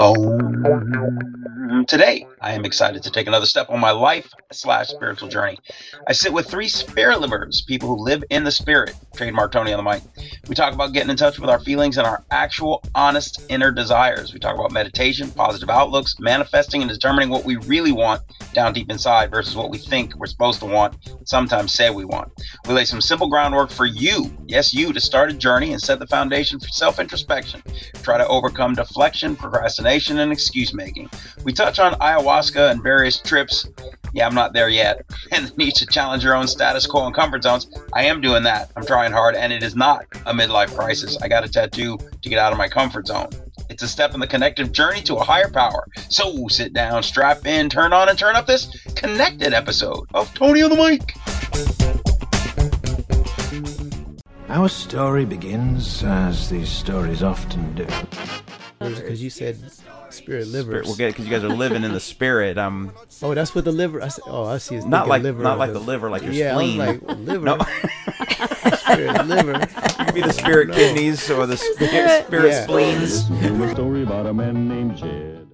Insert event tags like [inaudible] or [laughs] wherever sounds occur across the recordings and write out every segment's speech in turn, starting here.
Um, today, I am excited to take another step on my life slash spiritual journey. I sit with three spirit livers, people who live in the spirit. Trademark Tony on the mic. We talk about getting in touch with our feelings and our actual, honest inner desires. We talk about meditation, positive outlooks, manifesting, and determining what we really want down deep inside versus what we think we're supposed to want, sometimes say we want. We lay some simple groundwork for you, yes, you, to start a journey and set the foundation for self introspection. Try to overcome deflection, procrastination, and excuse making. We touch on ayahuasca and various trips. Yeah, I'm not there yet. [laughs] And the need to challenge your own status quo and comfort zones. I am doing that. I'm trying hard, and it is not a midlife crisis. I got a tattoo to get out of my comfort zone. It's a step in the connective journey to a higher power. So sit down, strap in, turn on, and turn up this connected episode of Tony on the Mic. Our story begins as these stories often do. Because you said spirit liver. Spirit, well, because you guys are living in the spirit. Um, Oh, that's what the liver. I said, oh, I see. It's not like liver not like the liver, like your yeah, spleen. Was like liver. [laughs] No. [laughs] spirit liver. Could be the spirit No. kidneys or the spirit, spirit Yeah. spleens. a story about a man named Jed.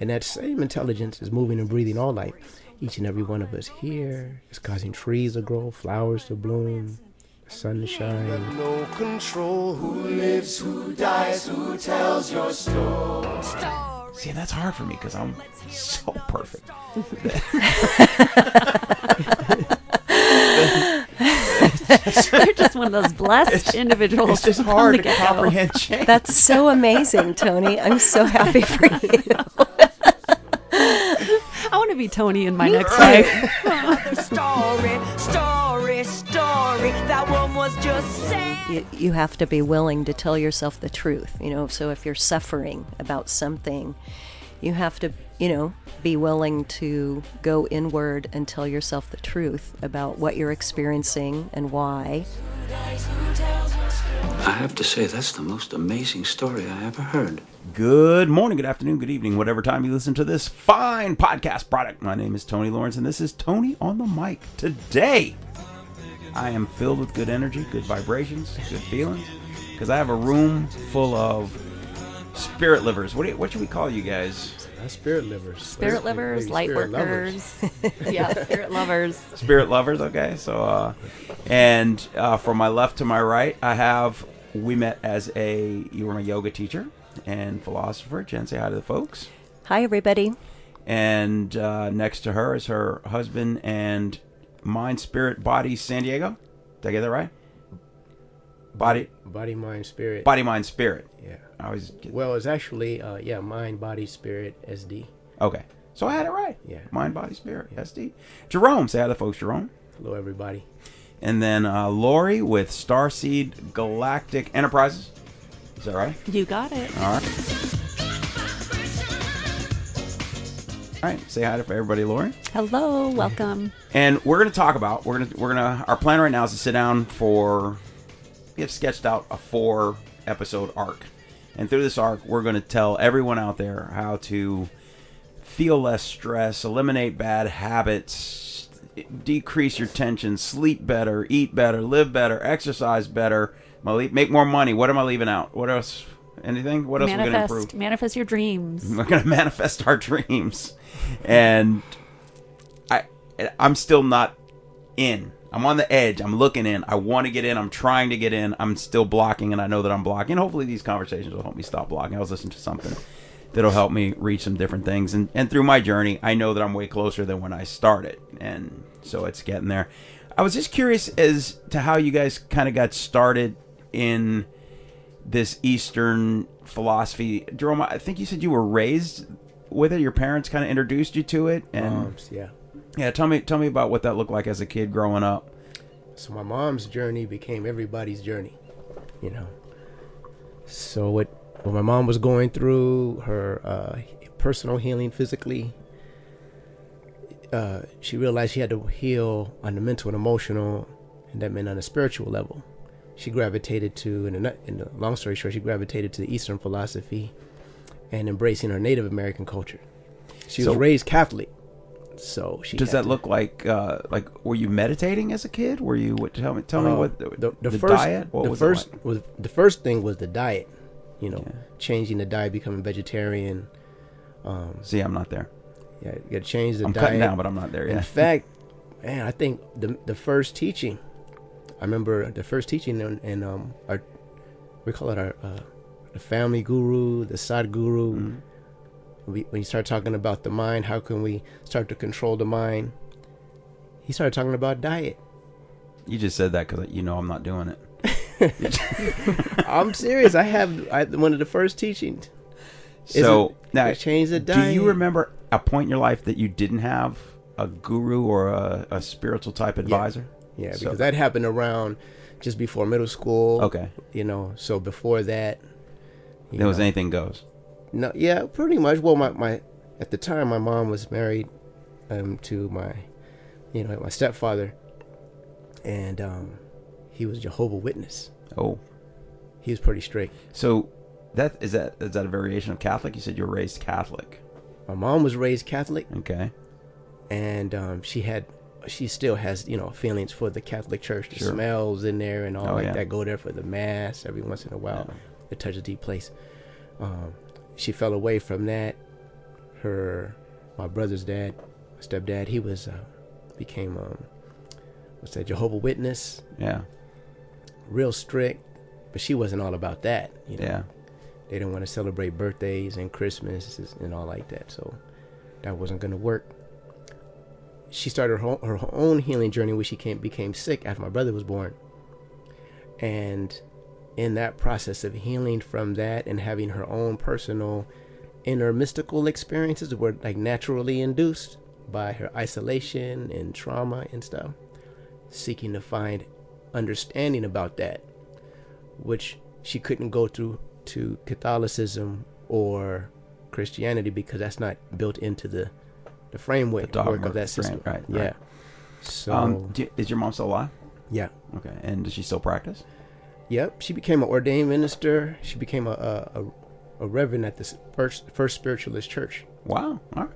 And that same intelligence is moving and breathing all life. Each and every one of us here is causing trees to grow, flowers to bloom, the sun. No control. Who lives, who dies, who tells your story? See, and that's hard for me because I'm so perfect. [laughs] You're just one of those blessed individuals. It's just hard the to comprehend change. That's so amazing, Tony. I'm so happy for you. [laughs] I want to be Tony in my next life. Story, story, story. That one was just saying. you. You have to be willing to tell yourself the truth, you know. So if you're suffering about something, you have to, you know, be willing to go inward and tell yourself the truth about what you're experiencing and why. I have to say, that's the most amazing story I ever heard. Good morning, good afternoon, good evening, whatever time you listen to this fine podcast product. My name is Tony Lawrence, and this is Tony on the mic. Today, I am filled with good energy, good vibrations, good feelings, because I have a room full of spirit livers. What, do you, what should we call you guys? Not spirit livers. Spirit livers, Maybe light spirit lovers. workers. [laughs] yeah, spirit lovers. Spirit lovers, okay. So, uh, and uh, from my left to my right, I have we met as a you were my yoga teacher and philosopher. Jen, say hi to the folks. Hi, everybody. And uh, next to her is her husband and mind, spirit, body, San Diego. Did I get that right? Body, Body, mind, spirit. body, mind, spirit. Yeah. I always get, Well, it's actually, uh, yeah, mind, body, spirit, SD. okay. So I had it right. Yeah. Mind, body, spirit. SD. Jerome, say hi to the folks, Jerome. Hello, everybody. And then uh, Lori with Starseed Galactic Enterprises. Is that right? You got it. All right. All right. Say hi to everybody, Lori. Hello, welcome. And we're going to talk about we're going to we're going to our plan right now is to sit down for we have sketched out a four episode arc. And through this arc, we're going to tell everyone out there how to feel less stress, eliminate bad habits, decrease your tension, sleep better, eat better, live better, exercise better, am I le- make more money. What am I leaving out? What else? Anything? What else are we going to improve? Manifest, manifest your dreams. We're going [laughs] to manifest our dreams. And I I'm still not in. I'm on the edge. I'm looking in. I want to get in. I'm trying to get in. I'm still blocking and I know that I'm blocking. Hopefully these conversations will help me stop blocking. I was listening to something that'll help me reach some different things and and through my journey, I know that I'm way closer than when I started. And so it's getting there. I was just curious as to how you guys kind of got started in this Eastern philosophy. Jerome, I think you said you were raised with it. Your parents kind of introduced you to it, and Moms, yeah. yeah, tell me tell me about what that looked like as a kid growing up. So my mom's journey became everybody's journey, you know. So what what my mom was going through, her uh, personal healing physically, uh, she realized she had to heal on the mental and emotional, and that meant on a spiritual level. She gravitated to, in a, in the long story short, she gravitated to the Eastern philosophy and embracing her Native American culture. She So- was raised Catholic, so she Does that to- look like uh, like were you meditating as a kid? Were you what, tell me tell me Uh, what the, the, the first diet? What the was first like? was the first thing was the diet. you know, changing the diet, becoming vegetarian. Um, See, I'm not there. yeah, you got to change the I'm diet. cutting down, but I'm not there yet. In fact, man, I think the the first teaching, I remember the first teaching and, in um our we call it our uh, the family guru, the Sadguru. Mm-hmm. We, when you start talking about the mind, how can we start to control the mind? He started talking about diet. You just said that because you know I'm not doing it. [laughs] I'm serious. I have I, one of the first teachings. So now, change the diet. do you remember a point in your life that you didn't have a guru or a, a spiritual type advisor? Yeah, So- because that happened around just before middle school. Okay. You know, so before that, there was know. anything goes. No, yeah, pretty much. Well, my, my at the time, my mom was married um, to my, you know, my stepfather, and um, he was Jehovah Witness. Oh, He was pretty strict. so that is that is that a variation of Catholic? You said you were raised Catholic. My mom was raised Catholic, Okay. and um, she had, she still has, you know, feelings for the Catholic Church. The Sure. smells in there and all Oh, like yeah. that. Go there for the mass every once in a while. It touches a deep place. Um, she fell away from that. Her, my brother's dad, stepdad, he was uh, became um, what's that? Jehovah Witness. Yeah. Real strict, but she wasn't all about that. You know? Yeah. They didn't want to celebrate birthdays and Christmas and all like that. So that wasn't going to work. She started her, her own healing journey when she came, became sick after my brother was born. And in that process of healing from that and having her own personal inner mystical experiences were like naturally induced by her isolation and trauma and stuff, seeking to find understanding about that, which she couldn't go through to Catholicism or Christianity because that's not built into the the framework dogma, work of that frame- system. right, Yeah. right. So um, do, is your mom still alive? yeah. Okay. And does she still practice? Yep, she became an ordained minister. She became a a, a, a reverend at the s- first first spiritualist church. Wow. All right.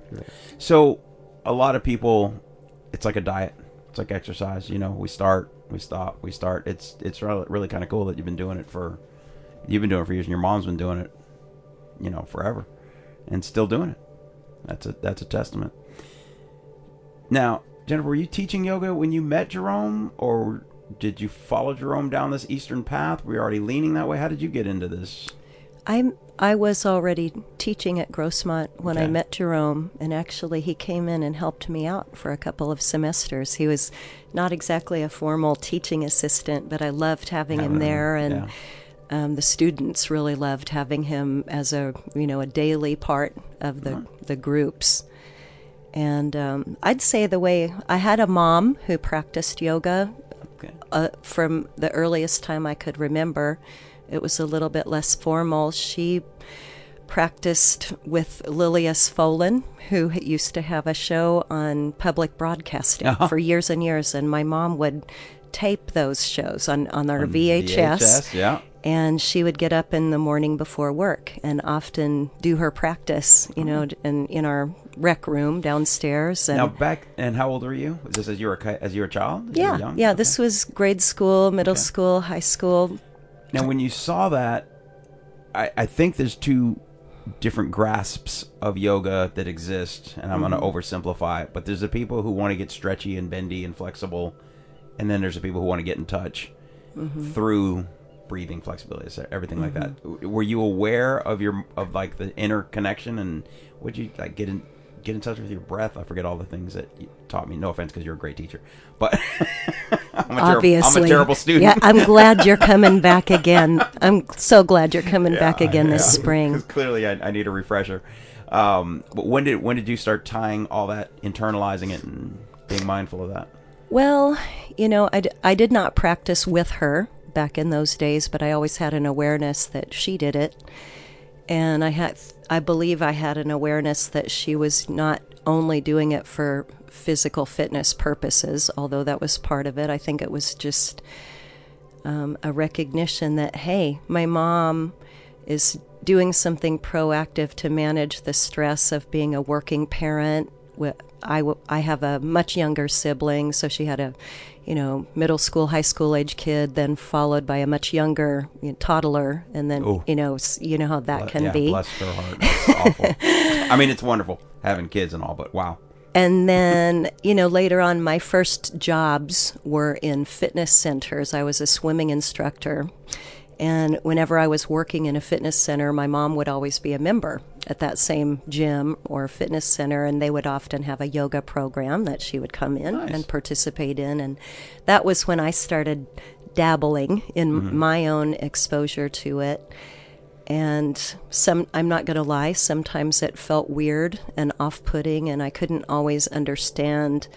So, a lot of people, it's like a diet. It's like exercise. You know, we start, we stop, we start. It's it's really, really kind of cool that you've been doing it for, you've been doing it for years, and your mom's been doing it, you know, forever, and still doing it. That's a that's a testament. Now, Jennifer, were you teaching yoga when you met Jerome, or did you follow Jerome down this Eastern path? Were you already leaning that way? How did you get into this? I'm I was already teaching at Grossmont when I met Jerome, and actually he came in and helped me out for a couple of semesters. He was not exactly a formal teaching assistant, but I loved having him there, and yeah. um, the students really loved having him as a you know a daily part of the the groups. And um, I'd say the way I had a mom who practiced yoga Okay. uh, from the earliest time I could remember. It was a little bit less formal. She practiced with Lilias Folan, who used to have a show on public broadcasting Uh-huh. for years and years, and my mom would tape those shows on, on our On VHS. VHS, yeah. And she would get up in the morning before work and often do her practice, you know, in, in our rec room downstairs. And Now back and how old were you? Was this as you were as you were a child? As yeah, young? yeah. This was grade school, middle Okay. school, high school. Now, when you saw that, I, I think there's two different grasps of yoga that exist, and I'm Mhm. going to oversimplify it. But there's the people who want to get stretchy and bendy and flexible, and then there's the people who want to get in touch Mhm. through breathing, flexibility, so everything like that. Mm-hmm. Were you aware of your of like the inner connection, and would you like get in get in touch with your breath? I forget all the things that you taught me. No offense, because you're a great teacher, but [laughs] I'm a, terrible, Obviously, I'm a terrible student. Yeah, I'm glad you're [laughs] coming back again. I'm so glad you're coming back Yeah, again this spring. [laughs] clearly, I, I need a refresher. Um, but when did when did you start tying all that, internalizing it, and being mindful of that? Well, you know, I, d- I did not practice with her back in those days, but I always had an awareness that she did it. And I had, I believe I had an awareness that she was not only doing it for physical fitness purposes, although that was part of it. I think it was just um, a recognition that, hey, my mom is doing something proactive to manage the stress of being a working parent I have a much younger sibling, so she had a, you know, middle school, high school age kid, then followed by a much younger you know, toddler, and then Ooh. you know, you know how that Ble- can yeah, be. Bless her heart. That's awful. [laughs] I mean, it's wonderful having kids and all, but wow. And then, you know, later on, my first jobs were in fitness centers. I was a swimming instructor. And whenever I was working in a fitness center, my mom would always be a member at that same gym or fitness center. And they would often have a yoga program that she would come in and participate in. And that was when I started dabbling in mm-hmm. my own exposure to it and some I'm not going to lie sometimes it felt weird and off-putting and I couldn't always understand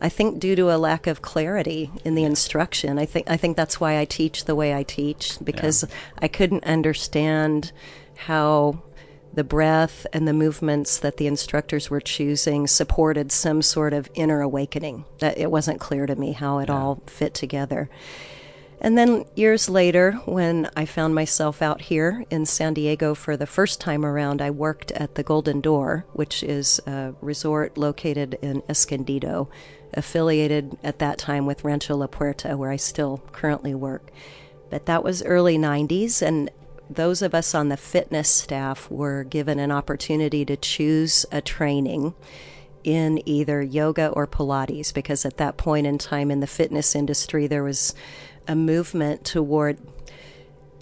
I think due to a lack of clarity in the instruction I think I think that's why I teach the way I teach because I couldn't understand how the breath and the movements that the instructors were choosing supported some sort of inner awakening that it wasn't clear to me how it all fit together. And then years later, when I found myself out here in San Diego for the first time around, I worked at the Golden Door, which is a resort located in Escondido, affiliated at that time with Rancho La Puerta, where I still currently work. But that was early 90s, and those of us on the fitness staff were given an opportunity to choose a training in either yoga or Pilates, because at that point in time in the fitness industry, there was a movement toward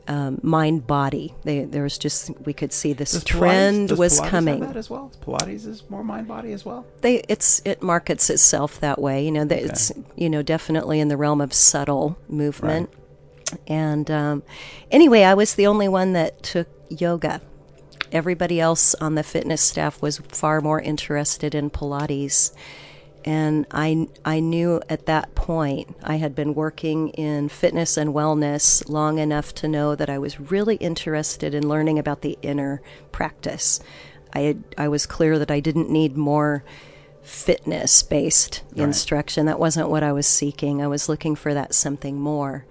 um, mind body. They, there was just we could see this Does trend does was Pilates have coming. that as well. Pilates is more mind body as well. They it's it markets itself that way. You know, that it's you know definitely in the realm of subtle movement. And um, anyway, I was the only one that took yoga. Everybody else on the fitness staff was far more interested in Pilates. And I, I knew at that point I had been working in fitness and wellness long enough to know that I was really interested in learning about the inner practice. I, had, I was clear that I didn't need more fitness based instruction. That wasn't what I was seeking. I was looking for that something more.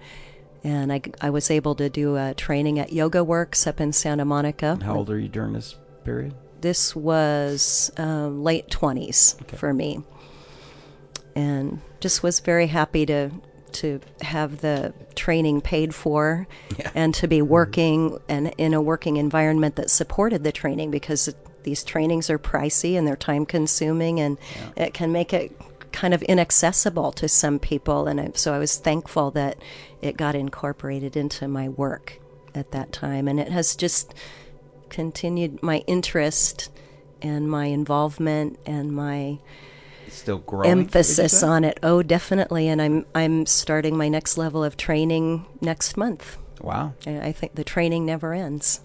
And I, I was able to do a training at Yoga Works up in Santa Monica. How old are you during this period? This was um, late 20s for me. And just was very happy to to have the training paid for and to be working and in a working environment that supported the training because these trainings are pricey and they're time consuming and it can make it kind of inaccessible to some people. And I, so I was thankful that it got incorporated into my work at that time. And it has just continued my interest and my involvement and my still growing. emphasis on it. Oh, definitely. And I'm I'm starting my next level of training next month. Wow. I think the training never ends.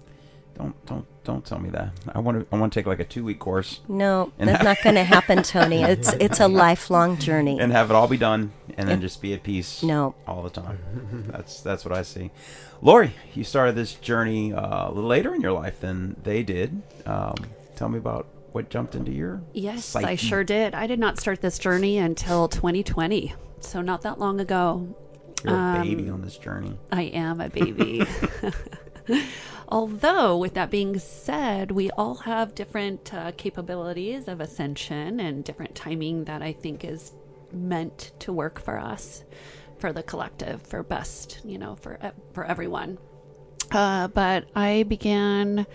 Don't don't don't tell me that. I want to I want to take like a two week course No, that's ha- not going [laughs] to happen, Tony. It's it's a lifelong journey. and have it all be done, and then just be at peace. No. all the time. That's that's what I see. Lori, you started this journey uh, a little later in your life than they did. Um, tell me about what jumped into your Yes, I sure did. I did not start this journey until 2020, so not that long ago. You're a Um, baby on this journey. I am a baby. [laughs] [laughs] Although, with that being said, we all have different uh, capabilities of ascension and different timing that I think is meant to work for us, for the collective, for best, you know, for e- for everyone. Uh, but I began,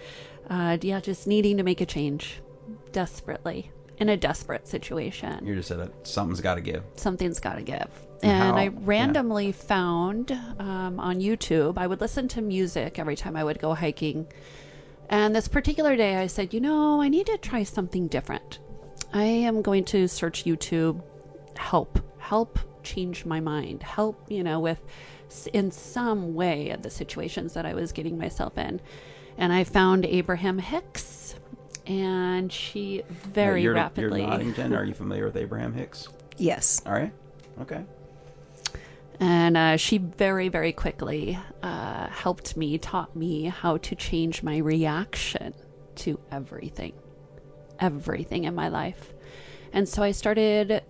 uh, yeah, just needing to make a change, desperately, in a desperate situation You're just at a, something's got to give. something's got to give. And how- I yeah. randomly found um, on YouTube, I would listen to music every time I would go hiking. And this particular day, I said, you know, I need to try something different. I am going to search YouTube help, help change my mind, help, you know, with in some way of the situations that I was getting myself in. And I found Abraham Hicks, and she very you're, rapidly. You're nodding, Jen. Are you familiar with Abraham Hicks? Yes. All right. Okay. And uh, she very, very quickly uh, helped me, taught me how to change my reaction to everything, everything in my life. And so I started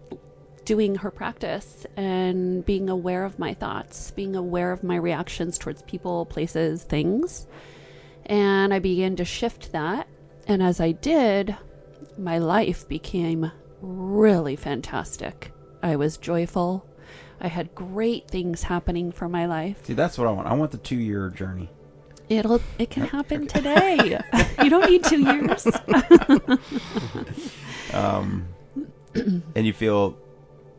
doing her practice and being aware of my thoughts, being aware of my reactions towards people, places, things. And I began to shift that. And as I did, my life became really fantastic. I was joyful. I had great things happening for my life. See, that's what I want. I want the two year journey. It'll it can [laughs] happen today. [laughs] you don't need 2 years. [laughs] Um, and you feel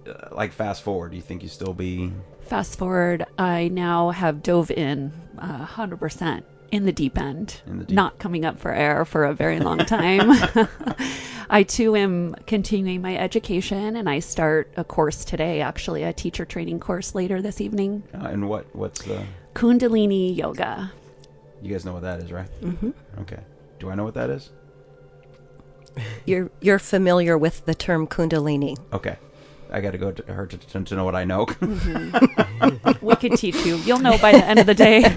uh, like fast forward. Do you think you still be? Fast forward, I now have dove in uh, 100% in the deep end, In the deep- not coming up for air for a very long [laughs] time. [laughs] I too am continuing my education and I start a course today, actually, a teacher training course later this evening. Uh, and what? What's the? Kundalini Yoga. You guys know what that is, right? Mhm. Okay. Do I know what that is? [laughs] You're you're familiar with the term Kundalini. Okay. I got to go to her to, to, to know what I know. We could teach you. You'll know by the end of the day.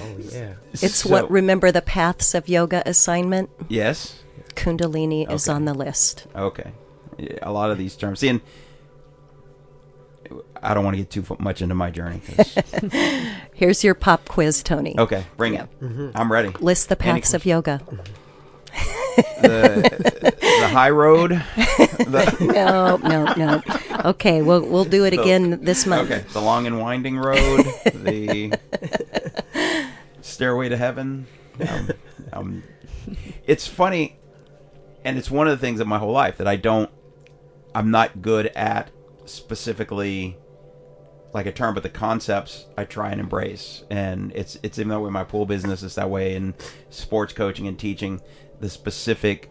Oh yeah. It's So- what remember the paths of yoga assignment. Yes. Kundalini is on the list. Okay. Yeah, a lot of these terms. See, and I don't want to get too much into my journey. [laughs] Here's your pop quiz, Tony. okay, bring it. Mm-hmm. I'm ready. List the Any paths of yoga. the, the high road. [laughs] The, No, no, no. Okay, we'll we'll do it The- again this month. okay, the long and winding road. The [laughs] stairway to heaven. Um, um, it's funny, and it's one of the things of my whole life that I don't. I'm not good at specifically like a term, but the concepts I try and embrace, and it's it's even that way. My pool business is that way, and sports coaching and teaching. The specific,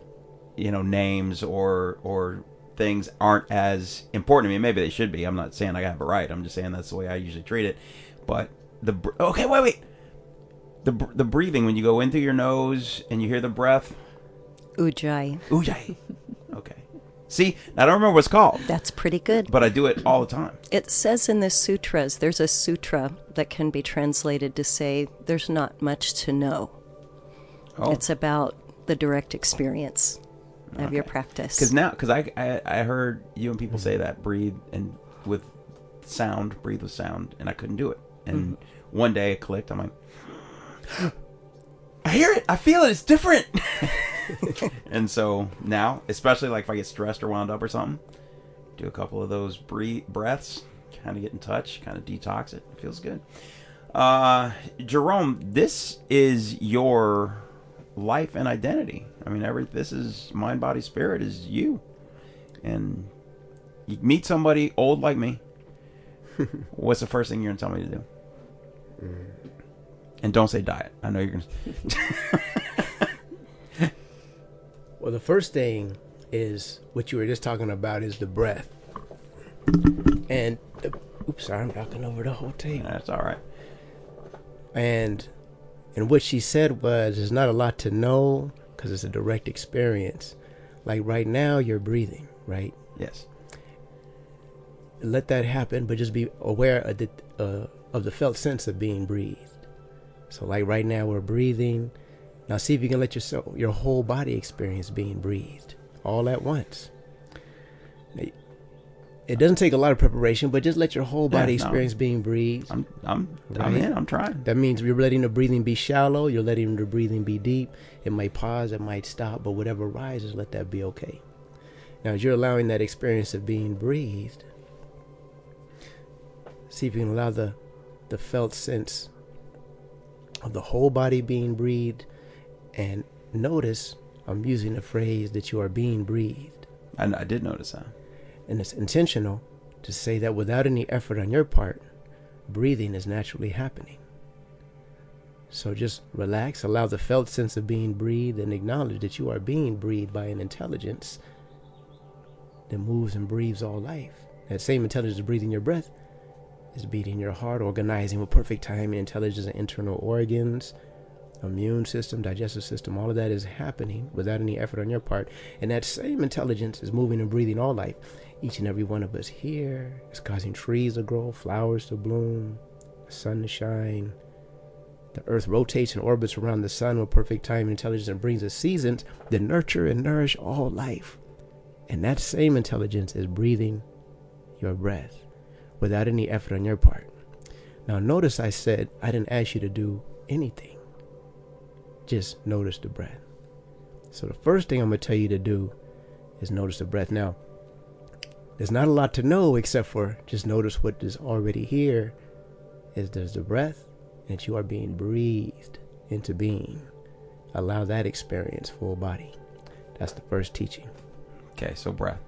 you know, names or or things aren't as important to me. Maybe they should be. I'm not saying I have it right. I'm just saying that's the way I usually treat it. But the okay, wait, wait. The the breathing when you go in through your nose and you hear the breath. Ujjayi. Ujjayi. Okay. See, I don't remember what it's called, That's pretty good. but I do it all the time. It says in the sutras, there's a sutra that can be translated to say there's not much to know. Oh. It's about the direct experience of your practice. Because now, because I, I I heard you and people say that breathe and with sound, breathe with sound, and I couldn't do it. And mm-hmm. one day it clicked. I'm like, [gasps] I hear it, I feel it. It's different. [laughs] and so now, especially like if I get stressed or wound up or something, do a couple of those breathe breaths, kind of get in touch, kind of detox it. It feels good. Uh, Jerome, this is your life and identity. I mean, every this is mind, body, spirit is you, and you meet somebody old like me. [laughs] what's the first thing you're gonna tell me to do? And don't say diet. I know you're gonna. [laughs] Well, the first thing is what you were just talking about is the breath. And oops, sorry, I'm knocking over the whole tape. That's all right. And and what she said was, there's not a lot to know because it's a direct experience. Like right now, you're breathing, right? Yes. Let that happen, but just be aware of the uh, of the felt sense of being breathed. So, like right now, we're breathing. Now, see if you can let yourself, your whole body experience being breathed all at once. It doesn't take a lot of preparation, but just let your whole Yeah, body no. experience being breathed. I'm I'm I'm in. I'm trying. That means you're letting the breathing be shallow. You're letting the breathing be deep. It might pause. It might stop. But whatever rises, let that be okay. Now, as you're allowing that experience of being breathed, see if you can allow the, the felt sense of the whole body being breathed, and notice I'm using the phrase that you are being breathed. I, I did notice that. And it's intentional to say that without any effort on your part, breathing is naturally happening. So just relax, allow the felt sense of being breathed, and acknowledge that you are being breathed by an intelligence that moves and breathes all life. That same intelligence is breathing your breath is beating your heart, organizing with perfect timing, intelligence and internal organs, immune system, digestive system, all of that is happening without any effort on your part. And that same intelligence is moving and breathing all life. Each and every one of us here is causing trees to grow, flowers to bloom, the sun to shine. The earth rotates and orbits around the sun with perfect time and intelligence and brings us seasons that nurture and nourish all life. And that same intelligence is breathing your breath without any effort on your part. Now, notice I said I didn't ask you to do anything, just notice the breath. So, the first thing I'm going to tell you to do is notice the breath. Now, there's not a lot to know except for just notice what is already here. Is there's the breath that you are being breathed into being. Allow that experience full body. That's the first teaching. Okay, so breath.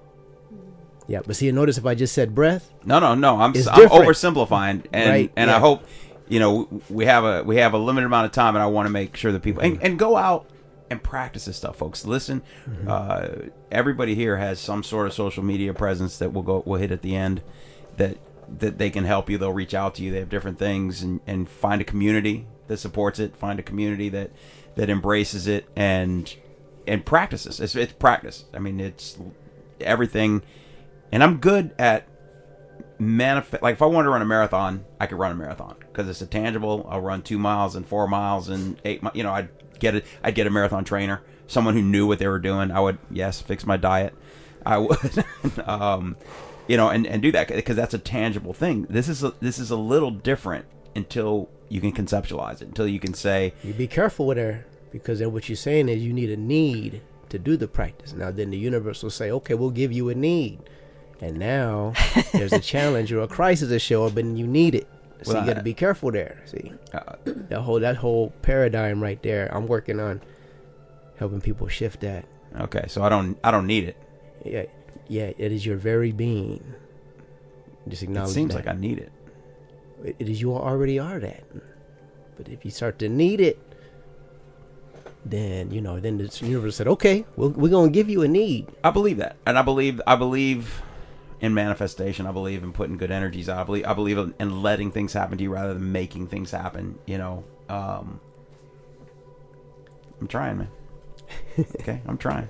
Yeah, but see, you notice if I just said breath, No, no, no. I'm, I'm oversimplifying, and Right, and I hope you know we have a we have a limited amount of time, and I want to make sure that people and, and go out and practice this stuff, folks. Listen, Mm-hmm. uh, everybody here has some sort of social media presence that will go will hit at the end that that they can help you. They'll reach out to you. They have different things, and and find a community that supports it. Find a community that that embraces it and and practices. It's, it's practice. I mean, it's everything. And I'm good at manifest. Like if I wanted to run a marathon, I could run a marathon because it's a tangible. I'll run two miles and four miles and eight. mi- You know, I'd get it. I'd get a marathon trainer, someone who knew what they were doing. I would yes, fix my diet. I [laughs] would, um, you know, and, and do that because that's a tangible thing. This is a, this is a little different until you can conceptualize it. Until you can say, you be careful with her because then what you're saying is you need a need to do the practice. Now then the universe will say, okay, we'll give you a need. And now there's a challenge or a crisis to show up and you need it. So Well, you got to be careful there. See, uh, that whole that whole paradigm right there. I'm working on helping people shift that. okay, so I don't I don't need it. Yeah, yeah. It is your very being. Just acknowledge. It seems that. like I need it. It- it is you already are that. But if you start to need it, then you know, then the universe said, "Okay, we'll, we're gonna give you a need." I believe that, and I believe I believe in manifestation. I believe in putting good energies out. I believe I believe in, in letting things happen to you rather than making things happen. You know, um, I'm trying, man. [laughs] okay, I'm trying.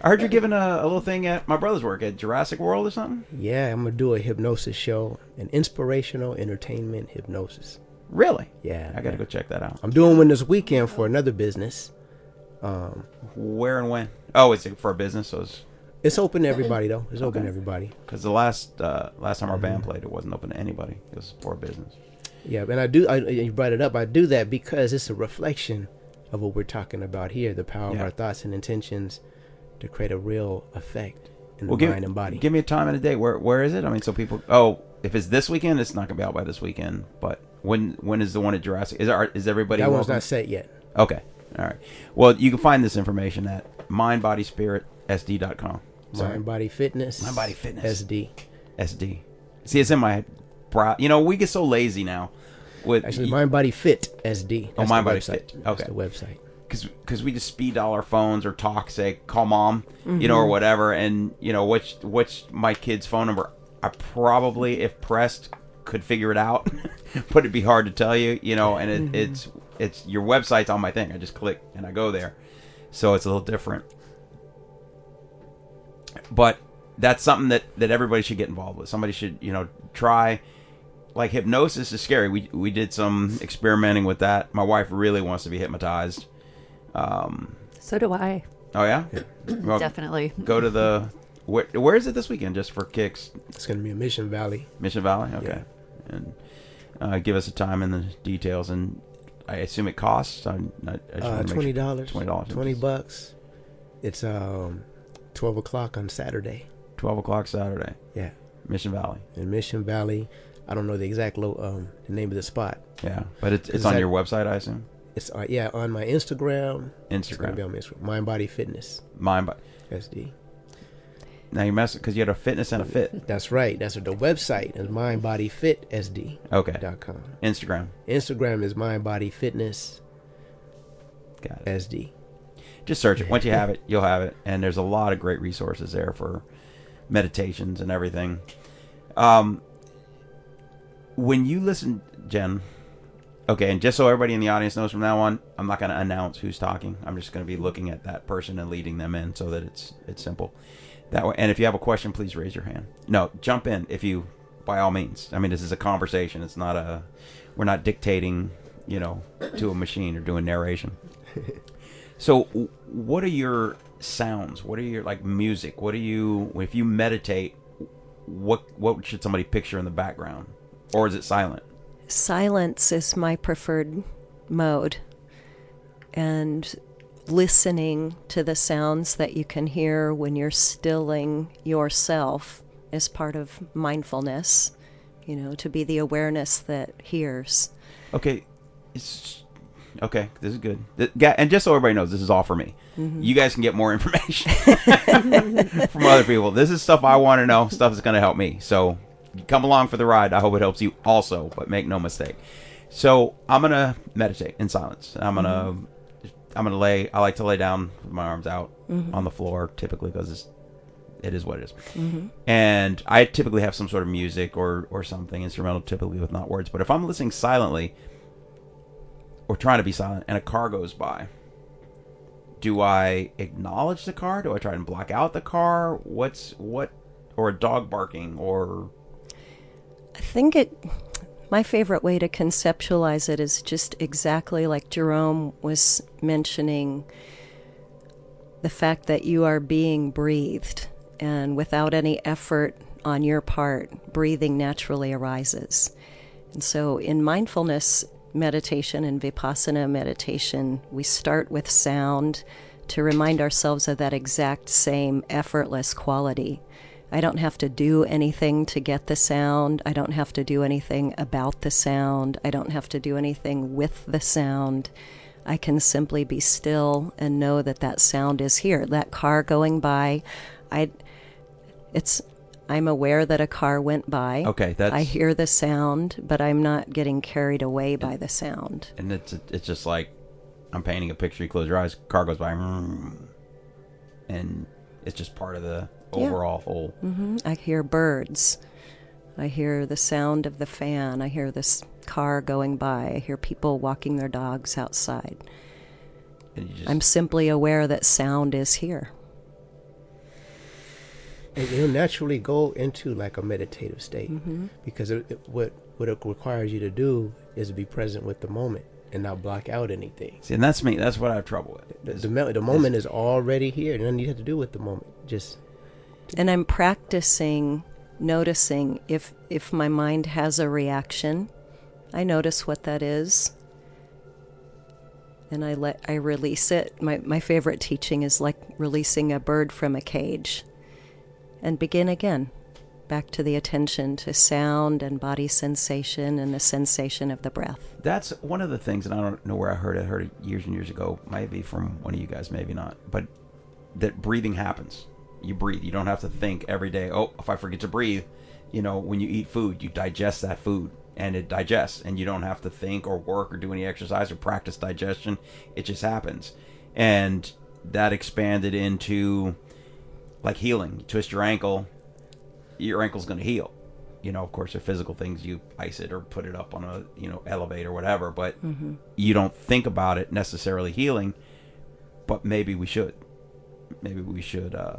I heard you're giving a, a little thing at my brother's work at Jurassic World or something. Yeah, I'm gonna do a hypnosis show, an inspirational entertainment hypnosis. Really? Yeah, I got to yeah. go check that out. I'm doing one this weekend for another business. Um, Where and when? Oh, it's for a business, so it's it's open to everybody though. It's open to everybody. because the last uh, last time our band Mm-hmm. played, it wasn't open to anybody. It was for business. Yeah, and I do. I, you brought it up. I do that because it's a reflection of what we're talking about here: the power of Yeah. our thoughts and intentions to create a real effect in Well, the give, mind and body. give me a time and a day. Where where is it? I mean, so people. Oh, if it's this weekend, it's not gonna be out by this weekend. But when when is the one at Jurassic? Is our, is everybody? that one's welcome? not set yet. Okay, all right. Well, you can find this information at mindbodyspiritsd.com. Sorry. Mind Body Fitness. Mind Body Fitness. SD. SD. See, it's in my brow. You know, we get so lazy now. With Actually, Mind Body Fit SD. Oh, That's Mind Body website. Fit. That's Okay. the website. because we just speed dial our phones or talk, say call mom, you know, or mm-hmm. whatever, and you know which which my kid's phone number. I probably, if pressed, could figure it out, [laughs] but it'd be hard to tell you, you know. And it, mm-hmm. it's it's your website's on my thing. I just click and I go there, so it's a little different. But that's something that that everybody should get involved with. Somebody should you know try like hypnosis is scary. We we did some experimenting with that. My wife really wants to be hypnotized. Um, So do I. oh yeah, Well, Definitely. Go to the where, where is it this weekend? Just for kicks, It's going to be in Mission Valley. Mission Valley. Okay, and uh, give us a time and the details. And I assume it costs. I, I, I Uh, wanna make twenty sure- dollars. Twenty dollars. Twenty bucks. It's um, twelve o'clock on Saturday. Twelve o'clock Saturday. Yeah, Mission Valley. in Mission Valley. I don't know the exact lo- um the name of the spot. Yeah, but it's it's on that- your website, I assume. It's uh, yeah on my Instagram. It's Instagram. be on my Instagram. Mind Body Fitness Mind, but SD. now you mess because you had a fitness and a fit. That's right. That's what the website is. Mind Body Fit SD. Okay. Dot com. Instagram. Instagram is Mind Body Fitness Got it. SD. Just search it. Once you [laughs] have it, you'll have it. And there's a lot of great resources there for meditations and everything. Um, when you listen, Jen, okay, and just so everybody in the audience knows from now on, I'm not going to announce who's talking. I'm just going to be looking at that person and leading them in so that it's it's simple. That way, and if you have a question, please raise your hand. No, jump in if you, by all means. I mean, this is a conversation. It's not a, we're not dictating, you know, to a machine or doing narration. [laughs] So, what are your sounds? What are your like music? What are you if you meditate? What what should somebody picture in the background, or is it silent? Silence is my preferred mode. And listening to the sounds that you can hear when you're stilling yourself is part of mindfulness, you know, to be the awareness that hears. Okay, it's okay. This is good. And just so everybody knows, this is all for me. Mm-hmm. You guys can get more information [laughs] [laughs] from other people. This is stuff I want to know. Stuff that's going to help me. So come along for the ride. I hope it helps you also. But make no mistake. So I'm gonna meditate in silence. I'm gonna mm-hmm. I'm gonna lay. I like to lay down with my arms out mm-hmm. on the floor, typically because it's it is what it is. And I typically have some sort of music or or something instrumental, typically with not words. But if I'm listening silently or trying to be silent, and a car goes by, do I acknowledge the car? Do I try and block out the car? What's what? Or a dog barking? Or I think it. My favorite way to conceptualize it is just exactly like Jerome was mentioning the fact that you are being breathed, and without any effort on your part, breathing naturally arises. And so, in mindfulness meditation and vipassana meditation, we start with sound to remind ourselves of that exact same effortless quality. I don't have to do anything to get the sound. I don't have to do anything about the sound. I don't have to do anything with the sound. I can simply be still and know that that sound is here. That car going by, I it's I'm aware that a car went by. Okay, that's- I hear the sound, but I'm not getting carried away by the sound. and it's it's just like I'm painting a picture. You close your eyes, car goes by, mm, and it's just part of the Yeah. overall whole. hmm I hear birds. I hear the sound of the fan. I hear this car going by. I hear people walking their dogs outside. And you just, I'm simply aware that sound is here. And you'll naturally go into like a meditative state mm-hmm. because it, it- what what it requires you to do is be present with the moment and not block out anything. see, and that's me. That's what I have trouble with. The, is- the, mo- the moment is already here. Nothing you have to do with the moment. Just And I'm practicing noticing if if my mind has a reaction, I notice what that is. And I let I release it. My my favorite teaching is like releasing a bird from a cage. And begin again. Back to the attention to sound and body sensation and the sensation of the breath. That's one of the things, and I don't know where I heard it. I heard it years and years ago. Might be from one of you guys, maybe not. But that breathing happens. You breathe. You don't have to think every day. Oh, if I forget to breathe, you know, when you eat food, you digest that food, and it digests, and you don't have to think or work or do any exercise or practice digestion. It just happens, and that expanded into like healing. You twist your ankle, your ankle's going to heal. You know, of course, there are physical things. You ice it or put it up on a you know elevate or whatever, but you don't think about it necessarily healing. But maybe we should. Maybe we should. uh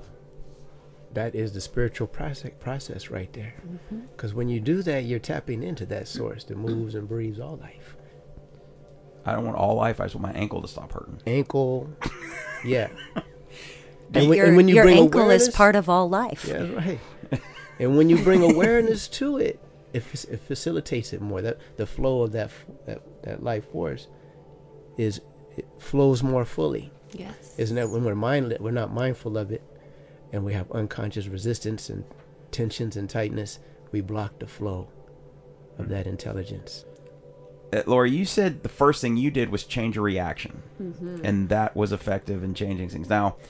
that is the spiritual process process right there. Because when you do that, you're tapping into that source that moves and breathes all life. I don't want all life. I just want my ankle to stop hurting. Ankle, [laughs] yeah. And, when- your, and when you your bring ankle is part of all life. Yeah, [laughs] right. and when you bring awareness to it, it, it facilitates it more. That the flow of that that, that life force is it flows more fully. Yes. Isn't that when we're mind we're not mindful of it, and we have unconscious resistance and tensions and tightness, we block the flow of that intelligence. Uh, Laura, you said the first thing you did was change a reaction, Mm-hmm. and that was effective in changing things. Now, i-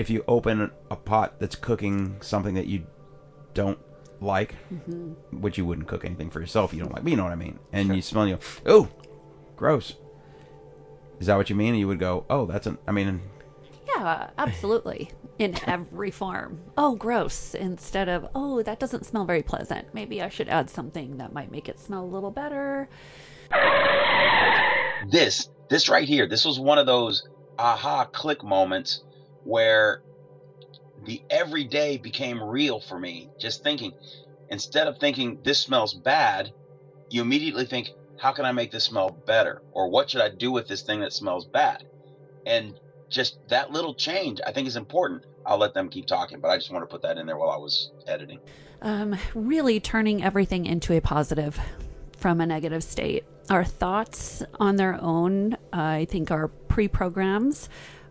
if you open a pot that's cooking something that you don't like, Mm-hmm. which you wouldn't cook anything for yourself, you don't like, but you know what I mean, and you smell, and you go, oh, gross. Is that what you mean? And you would go, oh, that's an. I mean, Yeah, absolutely. In every form. Oh, gross. Instead of, oh, that doesn't smell very pleasant. Maybe I should add something that might make it smell a little better. this this right here this was one of those aha click moments where the everyday became real for me just thinking. Instead of thinking this smells bad you immediately think how can i make this smell better? Or what should i do with this thing that smells bad? And just that little change i think is important. I'll let them keep talking but i just want to put that in there while i was editing. Um, really turning everything into a positive from a negative state. our thoughts on their own, uh, I think, are pre programs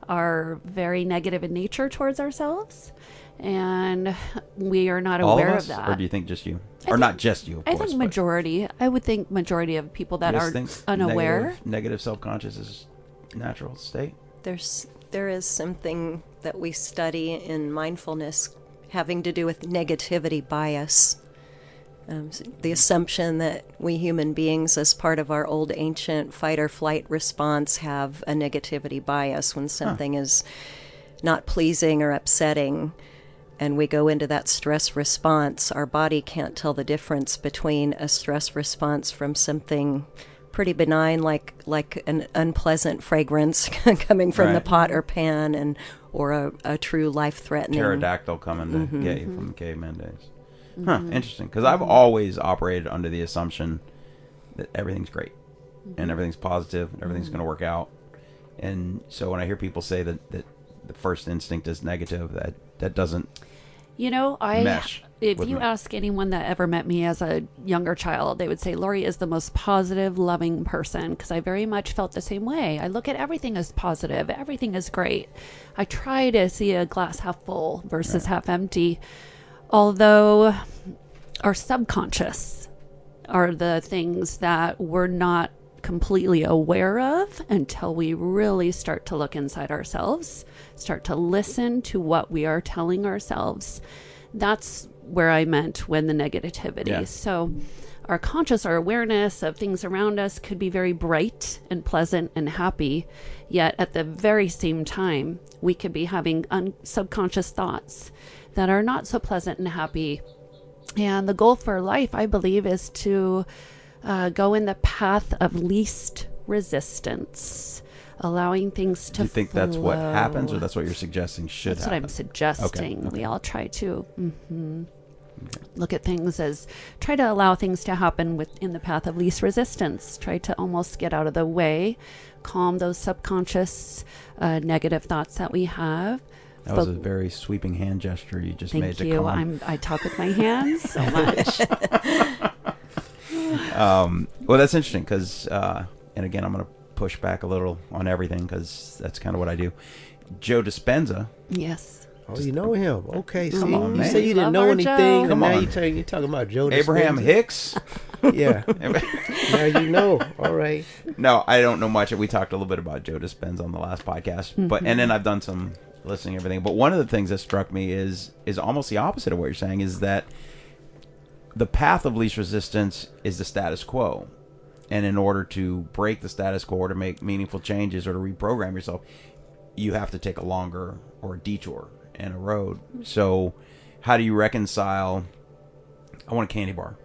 are very negative in nature towards ourselves. And we are not All aware of of, that. or do you think just you, I or think- not just you? Of I course, think but majority. I would think majority of people that are unaware. Negative, negative self-conscious is natural state. There's there is something that we study in mindfulness having to do with negativity bias. Um, the assumption that we human beings, as part of our old ancient fight or flight response, have a negativity bias when something is not pleasing or upsetting, and we go into that stress response, our body can't tell the difference between a stress response from something pretty benign like like an unpleasant fragrance [laughs] coming from the pot or pan and or a, a true life threatening Pterodactyl coming to Mhm. get you from the caveman days. Huh, mm-hmm. interesting. Because I've mm-hmm. always operated under the assumption that everything's great and mm-hmm. everything's positive, and everything's going to work out. And so when I hear people say that, that the first instinct is negative, that that doesn't. You know, I mesh if you me. ask anyone that ever met me as a younger child, they would say Lori is the most positive, loving person because I very much felt the same way. I look at everything as positive. Everything is great. I try to see a glass half full versus half empty. Although our subconscious are the things that we're not completely aware of until we really start to look inside ourselves, start to listen to what we are telling ourselves. That's where I meant when the negativity. Yeah. So, our conscious, our awareness of things around us could be very bright and pleasant and happy, yet at the very same time, we could be having un- subconscious thoughts that are not so pleasant and happy and the goal for life, I believe, is to uh, go in the path of least resistance, allowing things to. Do you think that's what happens, or that's what you're suggesting should That's what? I'm suggesting. Okay, We all try to mhm, look at things as try to allow things to happen within the path of least resistance. Try to almost get out of the way, calm those subconscious uh, negative thoughts that we have. That was a very sweeping hand gesture you just made Thank to you. calm. I'm I talk with my hands so much. [laughs] [laughs] um, well, that's interesting because, uh, and again, I'm going to push back a little on everything because that's kind of what I do. Joe Dispenza. yes. Oh, you know him? Okay. Come see, on, you man. said you didn't Love know anything, Joe. and Come now on. you talking, you talking about Joe Abraham Dispenza? Hicks. [laughs] Yeah. now you know. All right. no, I don't know much. We talked a little bit about Joe Dispenza on the last podcast, but and then I've done some listening and everything. But one of the things that struck me is is almost the opposite of what you're saying. Is that the path of least resistance is the status quo, and in order to break the status quo or to make meaningful changes or to reprogram yourself, you have to take a longer or a detour and a road. So, how do you reconcile? I want a candy bar.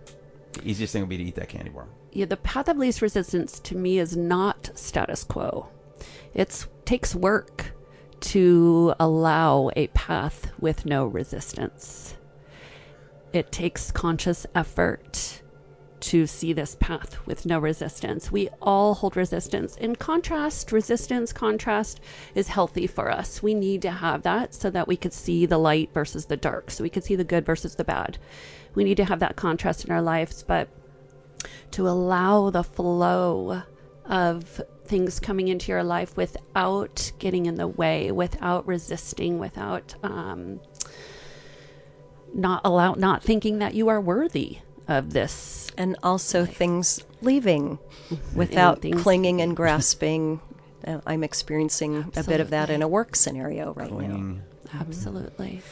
The easiest thing would be to eat that candy bar. yeah, the path of least resistance to me is not status quo. It takes work to allow a path with no resistance. It takes conscious effort to see this path with no resistance. We all hold resistance. In contrast, resistance, contrast is healthy for us. We need to have that so that we could see the light versus the dark, so we could see the good versus the bad. We need to have that contrast in our lives, but to allow the flow of things coming into your life without getting in the way, without resisting, without um, not allow, not thinking that you are worthy of this. and also things leaving without things- clinging and grasping. Uh, I'm experiencing a bit of that in a work scenario right now. Clinging. Absolutely.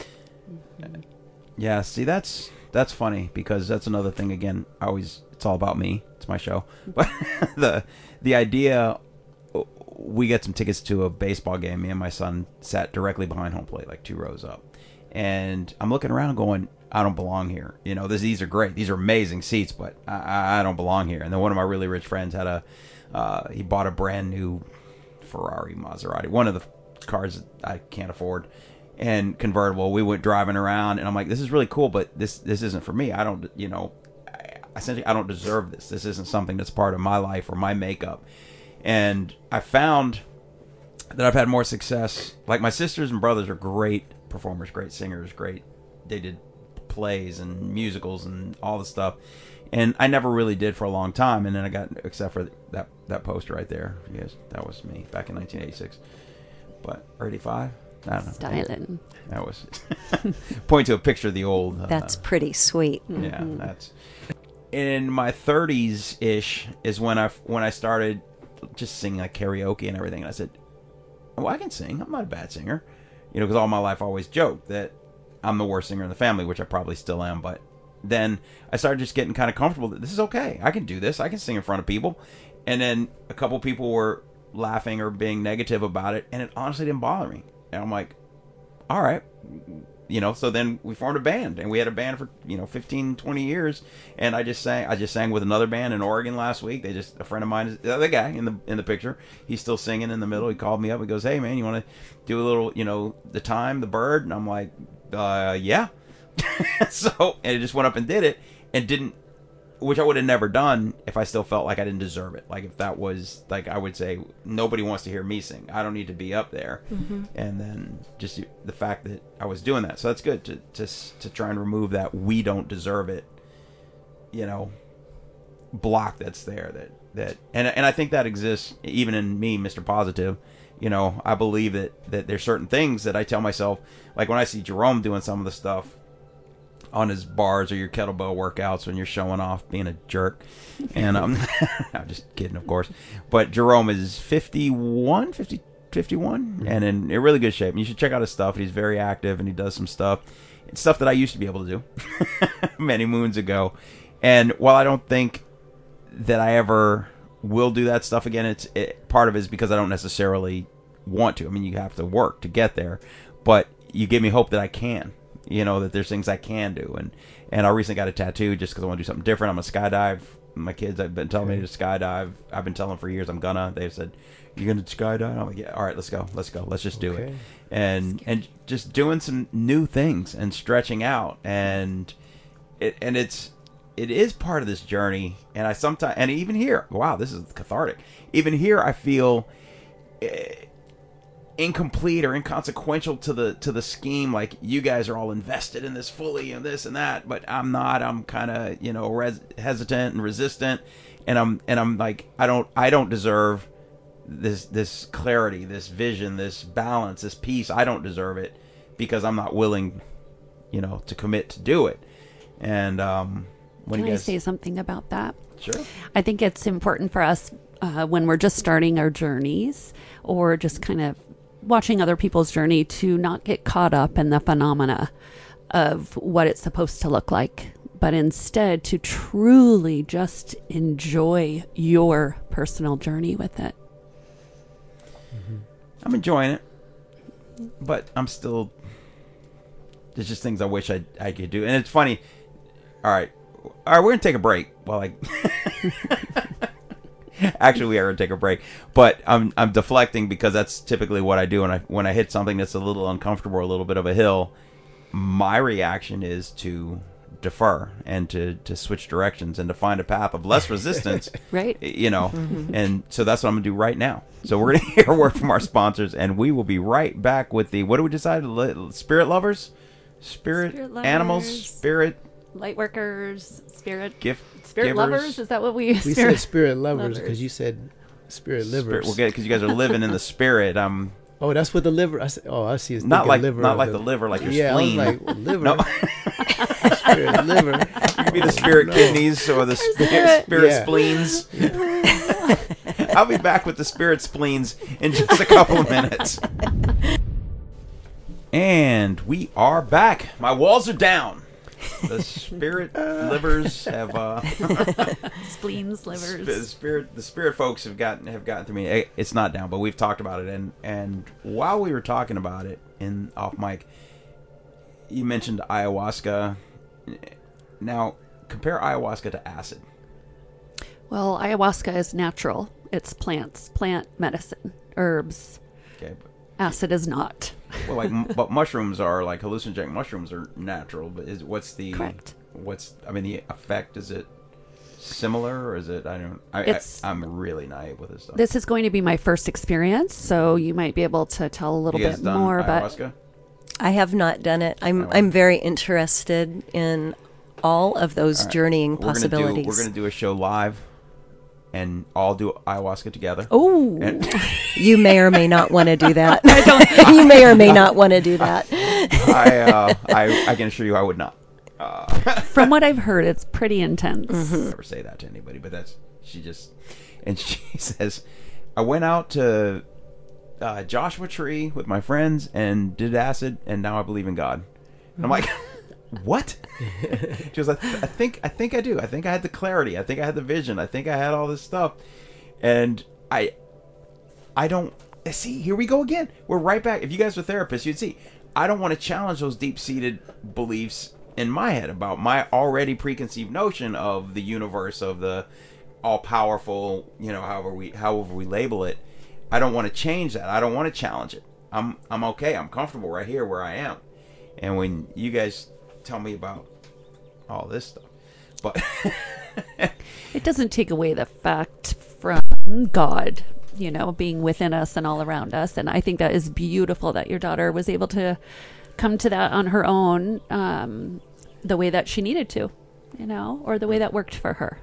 Yeah, see that's that's funny because that's another thing again, I always it's all about me. It's my show. [laughs] But the the idea we get some tickets to a baseball game. Me and my son sat directly behind home plate, like two rows up. And I'm looking around going, I don't belong here. You know, this, these are great. These are amazing seats, but I- I, I don't belong here. And then one of my really rich friends had a, uh, he bought a brand new Ferrari, Maserati, one of the cars I can't afford, and convertible. We went driving around, and I'm like, this is really cool, but this this isn't for me. I don't, you know, I, essentially, I don't deserve this. This isn't something that's part of my life or my makeup. And I found that I've had more success. Like my sisters and brothers are great performers, great singers, great. They did plays and musicals and all the stuff. and I never really did for a long time. And then I got except for that that poster right there. Yes, that was me back in 1986, but 85. I don't know. Styling. That was [laughs] point to a picture of the old. Uh, That's pretty sweet. yeah, Mm-hmm. that's in my 30s ish is when I when I started just singing like karaoke and everything. And I said, "Well, I can sing. I'm not a bad singer." You know, because all my life I always joked that I'm the worst singer in the family, which I probably still am. But then I started just getting kind of comfortable that this is okay. I can do this. I can sing in front of people. And then a couple people were laughing or being negative about it, and it honestly didn't bother me. And I'm like, all right you know so then we formed a band and we had a band for you know 15 20 years and i just sang i just sang with another band in oregon last week. They just a friend of mine is the other guy in the in the picture he's still singing in the middle. He called me up he goes hey man you want to do a little you know the time the bird? And i'm like uh yeah. [laughs] So and it just went up and did it and didn't which I would have never done if I still felt like I didn't deserve it. Like if that was like I would say nobody wants to hear me sing. I don't need to be up there. Mm-hmm. And then just the fact that I was doing that, so that's good to to to try and remove that we don't deserve it. You know, block that's there that that and and I think that exists even in me, Mr. Positive. You know, I believe that that there's certain things that I tell myself, like when I see Jerome doing some of the stuff on his bars or your kettlebell workouts when you're showing off being a jerk. And um, [laughs] I'm just kidding, of course. But Jerome is 51, 50, 51, and in, in really good shape. And you should check out his stuff. He's very active and he does some stuff. It's stuff that I used to be able to do [laughs] many moons ago. And while I don't think that I ever will do that stuff again, it's it, part of it is because I don't necessarily want to. I mean, you have to work to get there, but you give me hope that I can you know that there's things I can do and and I recently got a tattoo just because I want to do something different. I'm gonna skydive. My kids have been telling me to skydive. I've been telling them for years I'm gonna. They've said you're gonna skydive. I'm like yeah. All right, let's go. Let's go. Let's just do it. And and just doing some new things and stretching out and it and it's it is part of this journey. And I sometimes and even here, wow, this is cathartic. Even here, I feel. eh, incomplete or inconsequential to the to the scheme like you guys are all invested in this fully and this and that but i'm not. I'm kind of you know res- hesitant and resistant and i'm and i'm like i don't i don't deserve this this clarity this vision this balance this peace. I don't deserve it because i'm not willing you know to commit to do it. And um when Can you I guys say something about that? sure. I think it's important for us uh, when we're just starting our journeys or just kind of watching other people's journey to not get caught up in the phenomena of what it's supposed to look like, but instead to truly just enjoy your personal journey with it. Mm-hmm. I'm enjoying it, but I'm still. There's just things I wish I I could do, and it's funny. All right, all right, we're gonna take a break. While I [laughs] [laughs] [laughs] actually we are gonna take a break, but I'm I'm deflecting because that's typically what I do when I when I hit something that's a little uncomfortable, or a little bit of a hill. My reaction is to defer and to to switch directions and to find a path of less resistance [laughs] Right. you know mm-hmm. and so that's what i'm gonna do right now. So we're gonna [laughs] hear a word from our sponsors and we will be right back with the what do we decide? Spirit lovers? Spirit, Spirit animals? Spirit Light workers, spirit, gift spirit givers. lovers. Is that what we? We said spirit [laughs] lovers because you said spirit spirit livers. we'll get because you guys are living in the spirit um oh, that's what the liver. I said, oh, I see. It's not like liver not like the, liver like your yeah, spleen I was like liver. [laughs] no [laughs] spirit liver. it could be the spirit kidneys or the spirit, spirit Yeah. spleens i'll be back with the spirit spleens in just a couple of minutes and we are back my walls are down the spirit [laughs] livers have uh [laughs] spleens, livers. the spirit the spirit folks have gotten have gotten through me it's not down but we've talked about it and and while we were talking about it in off mic you mentioned ayahuasca now compare ayahuasca to acid Well, ayahuasca is natural. It's plants, plant medicine, herbs. okay but, Acid is not. Well like but mushrooms are like hallucinogenic mushrooms are natural but is what's the Correct. what's i mean the effect is it similar or is it i don't i, It's- I i'm really naive with this stuff This is going to be my first experience, so you might be able to tell a little bit done more. But I have not done it. I'm. I'm very interested in all of those All right. journeying We're gonna do- possibilities. we're going to do a show live, and all do ayahuasca together. Oh, And- [laughs] you may or may not want to do that. [laughs] [laughs] you may or may not want to do that. I, uh, I I can assure you, I would not. from what I've heard, it's pretty intense. never say that to anybody, but that's she just and she says, I went out to uh, Joshua Tree with my friends and did acid, and now I believe in God. And I'm like, what? she was like, I think I think I do. I think I had the clarity. I think I had the vision. I think I had all this stuff, and I I don't eh, see. Here we go again. We're right back. If you guys were therapists, you'd see. I don't want to challenge those deep-seated beliefs in my head about my already preconceived notion of the universe of the all-powerful. You know, however we however we label it. I don't want to change that. I don't want to challenge it. I'm I'm okay. I'm comfortable right here where I am. And when you guys tell me about all this stuff, but [laughs] It doesn't take away the fact from God, you know, being within us and all around us. And I think that is beautiful that your daughter was able to come to that on her own, um, the way that she needed to, you know, or the way that worked for her.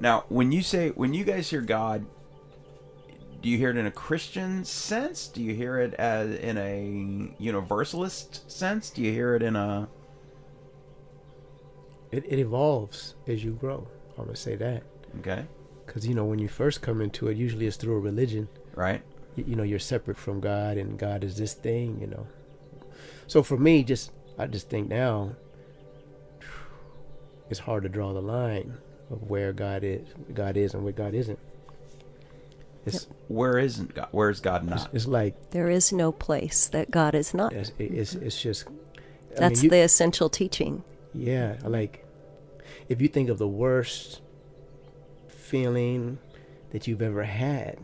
Now, when you say when you guys hear God, do you hear it in a Christian sense? Do you hear it as in a universalist sense? Do you hear it in a It, it evolves as you grow. I'm gonna say that okay, because you know when you first come into it, usually it's through a religion. right? you, you know you're separate from God and God is this thing, you know. So for me, just I just think now it's hard to draw the line of where God is, God is, and where God isn't. It's Where isn't God? Where is God not? it's like There is no place that God is not. it's it's, it's just I That's mean, you- the essential teaching. Yeah, like if you think of the worst feeling that you've ever had,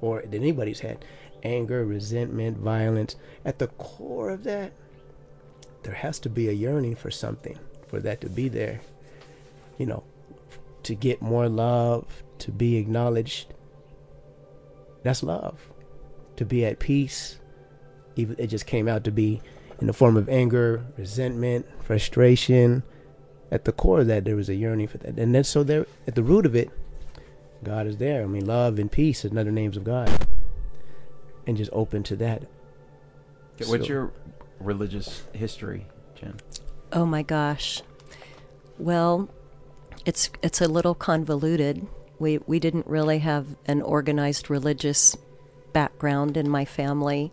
or that anybody's had, anger, resentment, violence, at the core of that, there has to be a yearning for something, for that to be there. You know, to get more love, to be acknowledged. That's love. To be at peace. Even it just came out to be in the form of anger, resentment, frustration. At the core of that, there was a yearning for that, and then so there, at the root of it, God is there. I mean, love and peace is another names of God, and just open to that. What's So- your religious history, Jen? Oh my gosh. Well, it's it's a little convoluted. We we didn't really have an organized religious background in my family,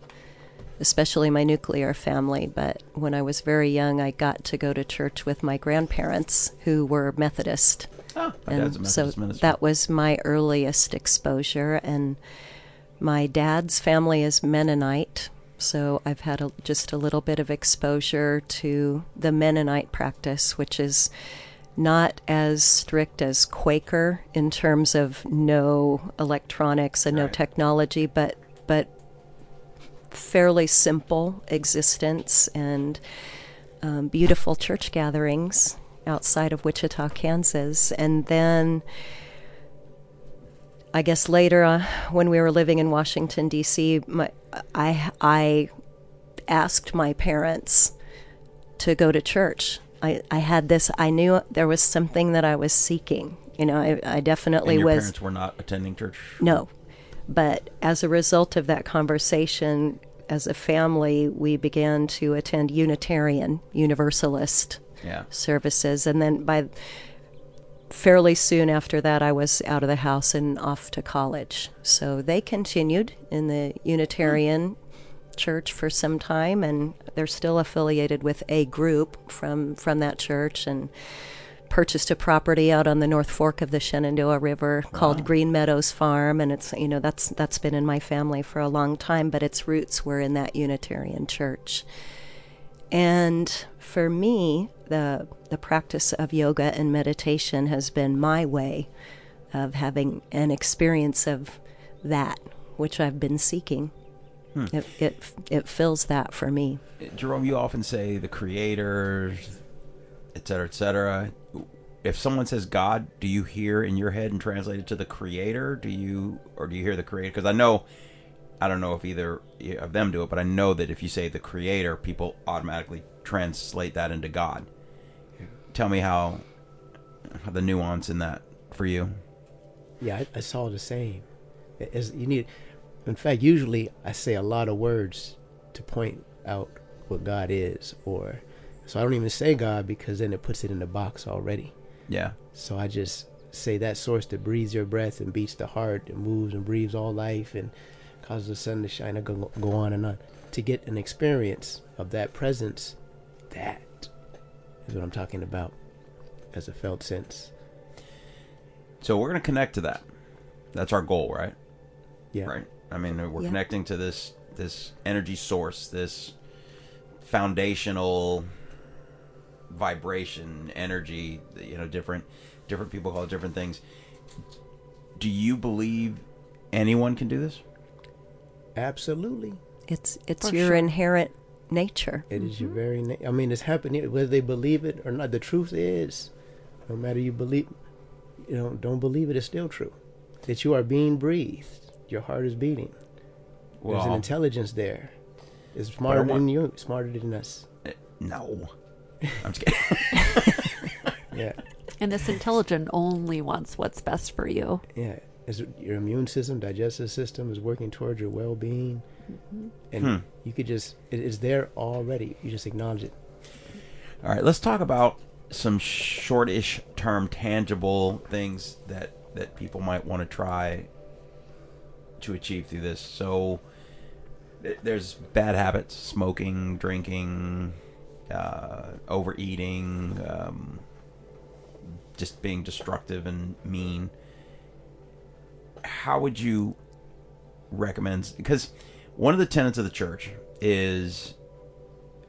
especially my nuclear family, but when I was very young I got to go to church with my grandparents who were Methodist. Oh, my dad's a and so minister. that was my earliest exposure and my dad's family is Mennonite, so I've had a, just a little bit of exposure to the Mennonite practice, which is not as strict as Quaker in terms of no electronics and no technology, but but fairly simple existence and um, beautiful church gatherings outside of Wichita, Kansas, and then. I guess later, uh, when we were living in Washington D.C., my, I I asked my parents to go to church. I, I had this. I knew there was something that I was seeking. You know, I, I definitely was. parents were not attending church. No. But as a result of that conversation, as a family, we began to attend Unitarian Universalist Yeah. services. And then by fairly soon after that, I was out of the house and off to college. So they continued in the Unitarian church for some time, and they're still affiliated with a group from, from that church and purchased a property out on the North Fork of the Shenandoah River called Green Meadows Farm, and it's you know that's that's been in my family for a long time, but its roots were in that Unitarian church. And for me, the the practice of yoga and meditation has been my way of having an experience of that which I've been seeking. Hmm. It, it it fills that for me. Jerome, you often say the creator, et cetera, et cetera. If someone says God, do you hear in your head and translate it to the creator? Do you, or do you hear the creator? Because I know, I don't know if either of them do it, but I know that if you say the creator, people automatically translate that into God. tell me how, how the nuance in that for you. Yeah, I, I saw the same. As you need, in fact, usually I say a lot of words to point out what God is, or so I don't even say God because then it puts it in the box already. Yeah. So I just say that source that breathes your breath and beats the heart and moves and breathes all life and causes the sun to shine. I go go on and on to get an experience of that presence. That is what I'm talking about as a felt sense. So we're going to connect to that. That's our goal, right? Yeah. Right. I mean, we're Yeah. connecting to this this energy source, this foundational vibration, energy. You know, different different people call it different things. Do you believe anyone can do this? Absolutely. It's it's For your sure. inherent nature. It is your mm-hmm. very. Na- I mean, it's happening whether they believe it or not. The truth is, no matter you believe, you know, don't believe it. It's still true that you are being breathed. Your heart is beating. There's an intelligence there. It's smarter want- than you. Smarter than us. Eh, no. I'm just kidding. [laughs] Yeah, And this intelligent only wants what's best for you. yeah. Is your immune system, digestive system is working towards your well-being, and Hmm. you could just. It is there already. You just acknowledge it. All right, let's talk about some shortish term tangible things that that people might want to try to achieve through this. So there's bad habits, smoking, drinking, uh, overeating, um, just being destructive and mean. How would you recommend because one of the tenets of the church is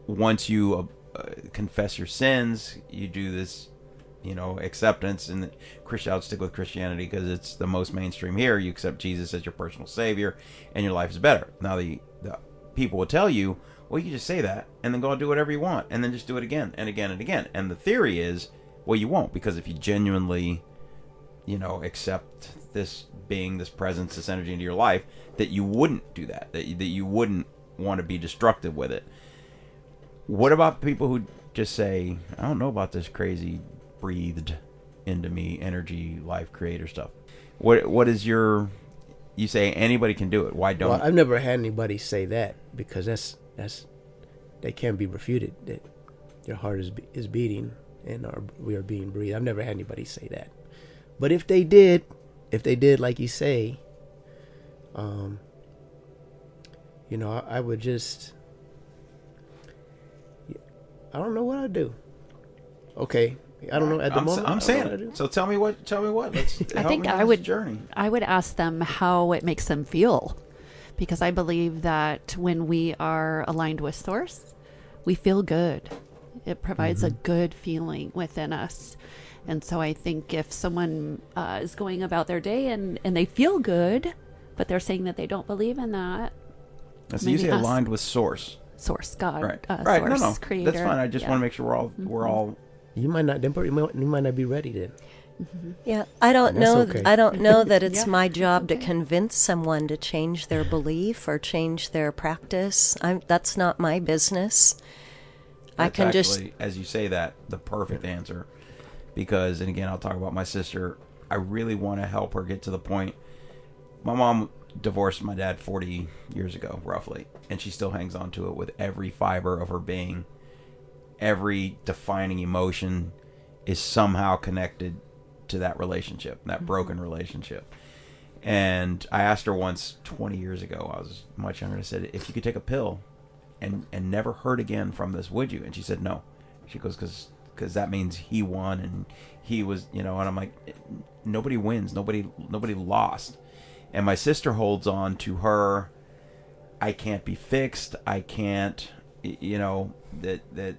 once you uh, confess your sins, you do this, you know, acceptance. And Christian, I'll stick with Christianity because it's the most mainstream here. You accept Jesus as your personal savior, and your life is better. Now, the, the people will tell you, well, you just say that, and then go and do whatever you want, and then just do it again and again and again. And the theory is, well, you won't because if you genuinely, you know, accept this being, this presence, this energy into your life, that you wouldn't do that. That you, that you wouldn't want to be destructive with it. What about people who just say, I don't know about this crazy breathed into me energy life creator stuff? What what is your you say anybody can do it. Why don't Well, I've never had anybody say that because that's that's that can't be refuted. That your heart is is beating and our, we are being breathed. I've never had anybody say that. But if they did, if they did, like you say, um, you know, I, I would just, I don't know what I'd do. Okay, I don't know at the I'm, moment. I'm saying know what I'd do. it. So tell me what tell me what. Let's [laughs] I think I would journey. I would ask them how it makes them feel, because I believe that when we are aligned with Source, we feel good. It provides a good feeling within us, and so I think if someone uh, is going about their day and and they feel good, but they're saying that they don't believe in that That's maybe usually aligned with source. Source, God, Right. uh, right. Source, no, no. Creator. That's fine. I just Yeah. want to make sure we're all we're all You might not. You might, you might not be ready then. Mm-hmm. Yeah, I don't know. okay. I don't know that [laughs] it's Yeah, my job okay. to convince someone to change their belief or change their practice. I'm, that's not my business. I That's can just as you say that, the perfect answer. Because, and again, I'll talk about my sister. I really want to help her get to the point. My mom divorced my dad 40 years ago, roughly, and she still hangs on to it with every fiber of her being. Every defining emotion is somehow connected to that relationship, that mm-hmm. broken relationship. And I asked her once 20 years ago, I was much younger, I said, if you could take a pill and and never hurt again from this, would you? And she said no. She goes because because that means he won and he was you know. And I'm like, nobody wins, nobody nobody lost. And my sister holds on to her. I can't be fixed. I can't, you know that that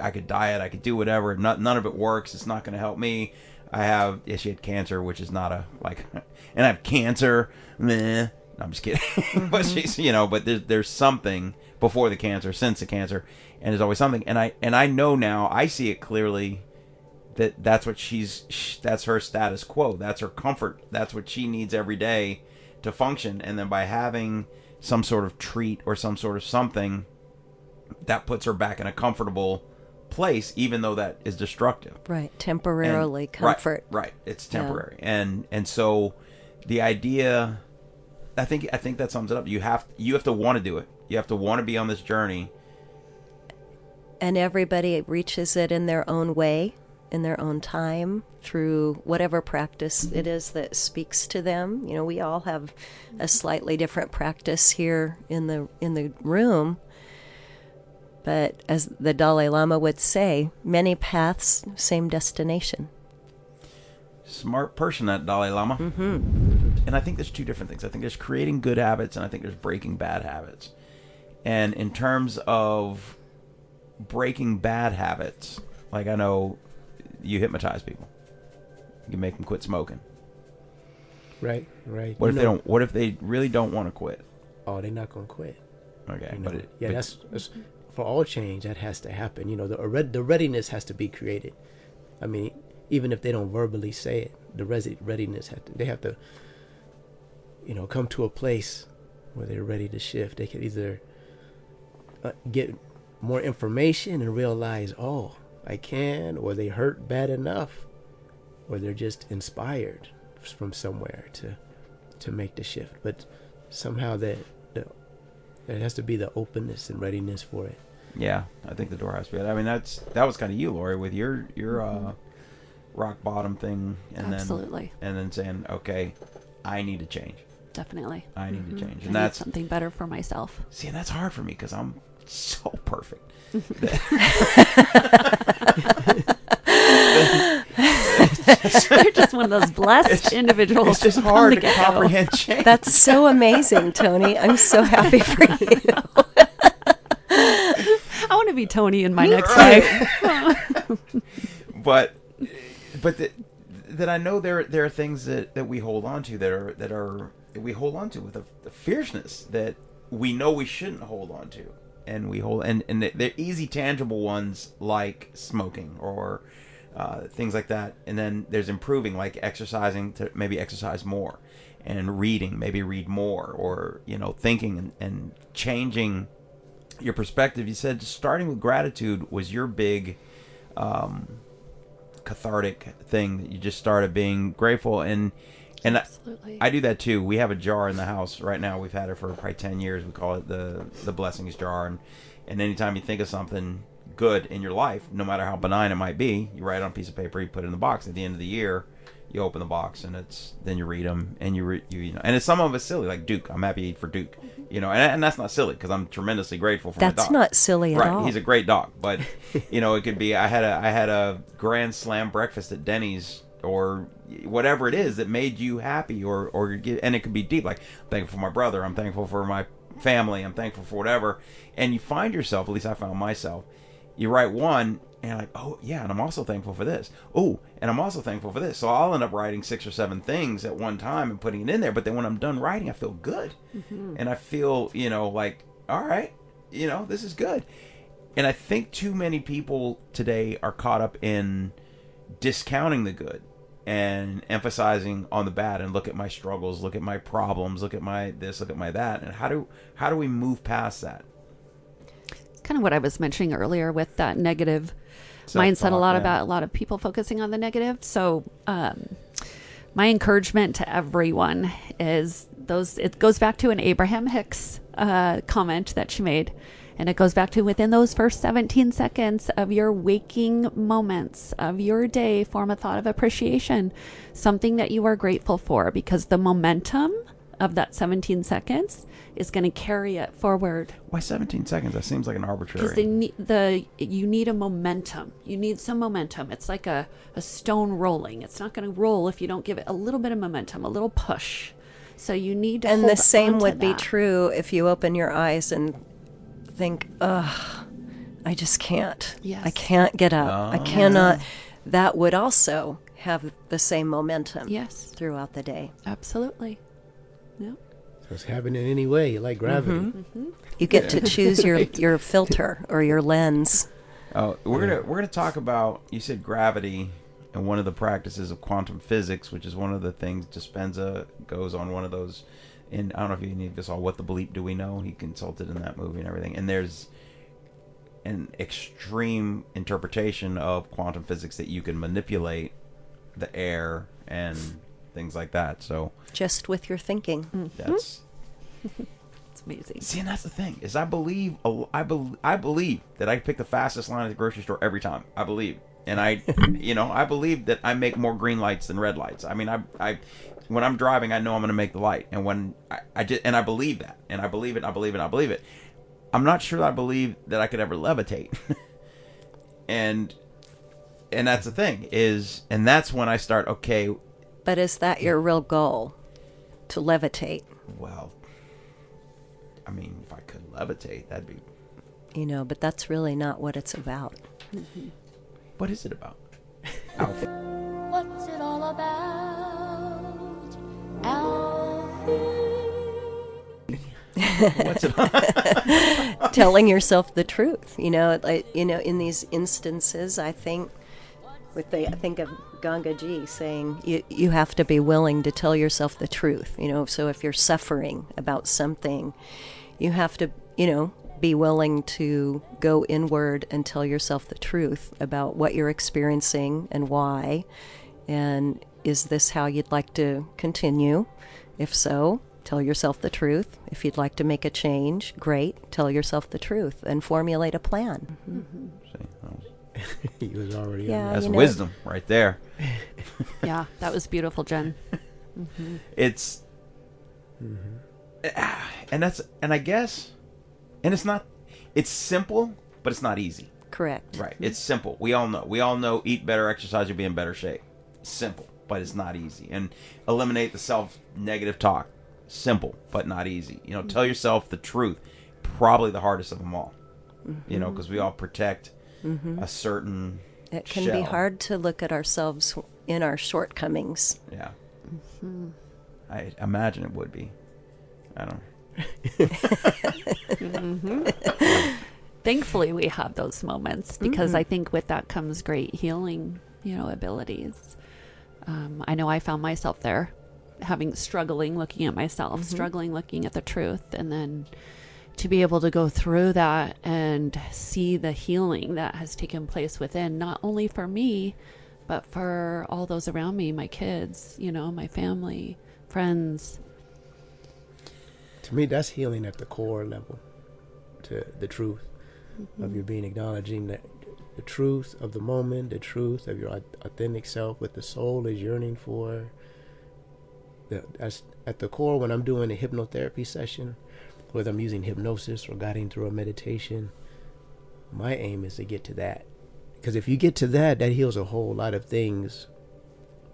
I could diet, I could do whatever. Not, none of it works. It's not going to help me. I have, yeah, she had cancer, which is not a like, [laughs] and I have cancer. Meh. No, I'm just kidding. [laughs] but mm-hmm. she's, you know, but there's there's something before the cancer, since the cancer, and there's always something. And I and I know now, I see it clearly that that's what she's sh- that's her status quo. That's her comfort. That's what she needs every day to function. And then by having some sort of treat or some sort of something that puts her back in a comfortable place, even though that is destructive. Right. Temporarily And- comfort. Right, right. It's Yeah. temporary, and and so the idea, I think I think that sums it up. You have you have to want to do it. You have to want to be on this journey. and everybody reaches it in their own way in their own time through whatever practice it is that speaks to them you know we all have a slightly different practice here in the in the room but as the Dalai Lama would say many paths same destination Smart person, that Dalai Lama. Mm-hmm. And I think there's two different things. I think there's creating good habits, and I think there's breaking bad habits. And in terms of breaking bad habits, like I know you hypnotize people, you make them quit smoking. Right, right. What You if they don't? What if they really don't want to quit? Oh, they're not gonna quit. Okay, You know? but it, yeah, but- that's, that's for all change that has to happen. You know, the the readiness has to be created. I mean, even if they don't verbally say it, the readiness have to, they have to, you know, come to a place where they're ready to shift. They can either uh, get more information and realize, oh, I can, or they hurt bad enough, or they're just inspired from somewhere to to make the shift. But somehow that there has to be the openness and readiness for it. Yeah, I think the door has to be. I mean, that's that was kind of you, Lori, with your your uh, rock bottom thing, and Absolutely. then and then saying, okay, I need to change. Definitely. I need to Mhm. change, I and need that's something better for myself. see, and that's hard for me because I'm so perfect. [laughs] [laughs] [laughs] You're just one of those blessed individuals. It's just hard the to get-go. comprehend [laughs] change. that's so amazing Tony I'm so happy [laughs] for you I want to be Tony in my next life. but but that that I know there there are things that, that we hold on to that are that are that we hold on to with a, a fierceness that we know we shouldn't hold on to and we hold and and they're easy tangible ones like smoking or uh, things like that and then there's improving like exercising to maybe exercise more and reading maybe read more or you know thinking and, and changing your perspective you said starting with gratitude was your big um, cathartic thing that you just started being grateful and and I, I do that too. We have a jar in the house right now. We've had it for probably ten years. We call it the the blessings jar. And and anytime you think of something good in your life, no matter how benign it might be, you write it on a piece of paper, you put it in the box. At the end of the year, you open the box and it's then you read them and you re, you, you know. And it's some of it's silly, like Duke. I'm happy for Duke, mm-hmm. you know. And, and that's not silly because I'm tremendously grateful for my That's not silly at right, all. He's a great dog, but [laughs] you know, it could be I had a I had a grand slam breakfast at Denny's or whatever it is that made you happy or or and it could be deep like I'm thankful for my brother, I'm thankful for my family, I'm thankful for whatever. And you find yourself, at least I found myself, you write one and like, oh yeah, and I'm also thankful for this. Oh, and I'm also thankful for this. So I'll end up writing six or seven things at one time and putting it in there. But then when I'm done writing, I feel good, mm-hmm. and I feel you know like, all right, you know this is good. And I think too many people today are caught up in discounting the good and emphasizing on the bad and look at my struggles, look at my problems, look at my this, look at my that. And how do how do we move past that? Kind of what I was mentioning earlier with that negative mindset. A lot yeah. about a lot of people focusing on the negative. So, um, my encouragement to everyone is those. It goes back to an Abraham Hicks uh, comment that she made, and it goes back to within those first 17 seconds of your waking moments of your day, form a thought of appreciation, something that you are grateful for, because the momentum of that 17 seconds is going to carry it forward Why 17 seconds? That seems like an arbitrary. they need the you need a momentum you need some momentum it's like a, a stone rolling it's not going to roll if you don't give it a little bit of momentum a little push so you need to and hold the same onto would be that. true if you open your eyes and think, ugh, I just can't. Yes. I can't get up. I Oh. cannot. That would also have the same momentum yes throughout the day. absolutely yeah So it's happening anyway, like gravity. Mm-hmm. You get to [laughs] choose your, your filter or your lens. Oh, we're gonna we're gonna talk about. You said gravity, and one of the practices of quantum physics, which is one of the things Dispenza goes on one of those. And I don't know if you any of us saw what the bleep do we know? He consulted in that movie and everything. And there's an extreme interpretation of quantum physics that you can manipulate the air and things like that. So Just with your thinking. that's mm-hmm. [laughs] It's amazing. see, and that's the thing is I believe a- I believe I believe that I pick the fastest line at the grocery store every time. I believe, and I, [laughs] you know, I believe that I make more green lights than red lights. I mean, I, I, when I'm driving, I know I'm going to make the light, and when I, I just, and I believe that, and I believe it, I believe it, I believe it. I'm not sure that I believe that I could ever levitate, [laughs] and, and that's the thing is, and that's when I start. Okay, But is that your real goal? To levitate? well, I mean, if I could levitate, that'd be. You know, but that's really not what it's about. Mm-hmm. What is it about? [laughs] Alfie? What's it all about, Alfie? [laughs] What's it? [laughs] telling yourself the truth. You know, like, you know, in these instances, I think with the I think of Gangaji saying you you have to be willing to tell yourself the truth. You know, so if you're suffering about something, you have to you know be willing to go inward and tell yourself the truth about what you're experiencing and why, and is this how you'd like to continue? If so, tell yourself the truth. If you'd like to make a change, great. Tell yourself the truth and formulate a plan. Mm-hmm. See, that was- [laughs] he was already Yeah, That's you know- wisdom right there. [laughs] Yeah, that was beautiful, Jen. Mm-hmm. It's mm-hmm. Ah, and that's and I guess and it's not it's simple, but it's not easy. Correct. Right. Mm-hmm. It's simple. We all know. We all know eat better, exercise, you'll be in better shape. Simple, but it's not easy. And eliminate the self negative talk. Simple, but not easy. You know, tell yourself the truth. Probably the hardest of them all. You know, because we all protect Mm-hmm. a certain It can shell. be hard to look at ourselves in our shortcomings. Yeah. Mm-hmm. I imagine it would be. I don't. [laughs] [laughs] Mm-hmm. Thankfully, we have those moments because I think with that comes great healing, you know, abilities. Um, I know I found myself there, having struggling looking at myself, struggling looking at the truth, and then to be able to go through that and see the healing that has taken place within, not only for me, but for all those around me, my kids, you know, my family, friends. To me, that's healing at the core level. To the truth of mm-hmm. your being, acknowledging that the truth of the moment, the truth of your authentic self, what the soul is yearning for. That's at the core when I'm doing a hypnotherapy session, whether I'm using hypnosis or guiding through a meditation. My aim is to get to that, because if you get to that, that heals a whole lot of things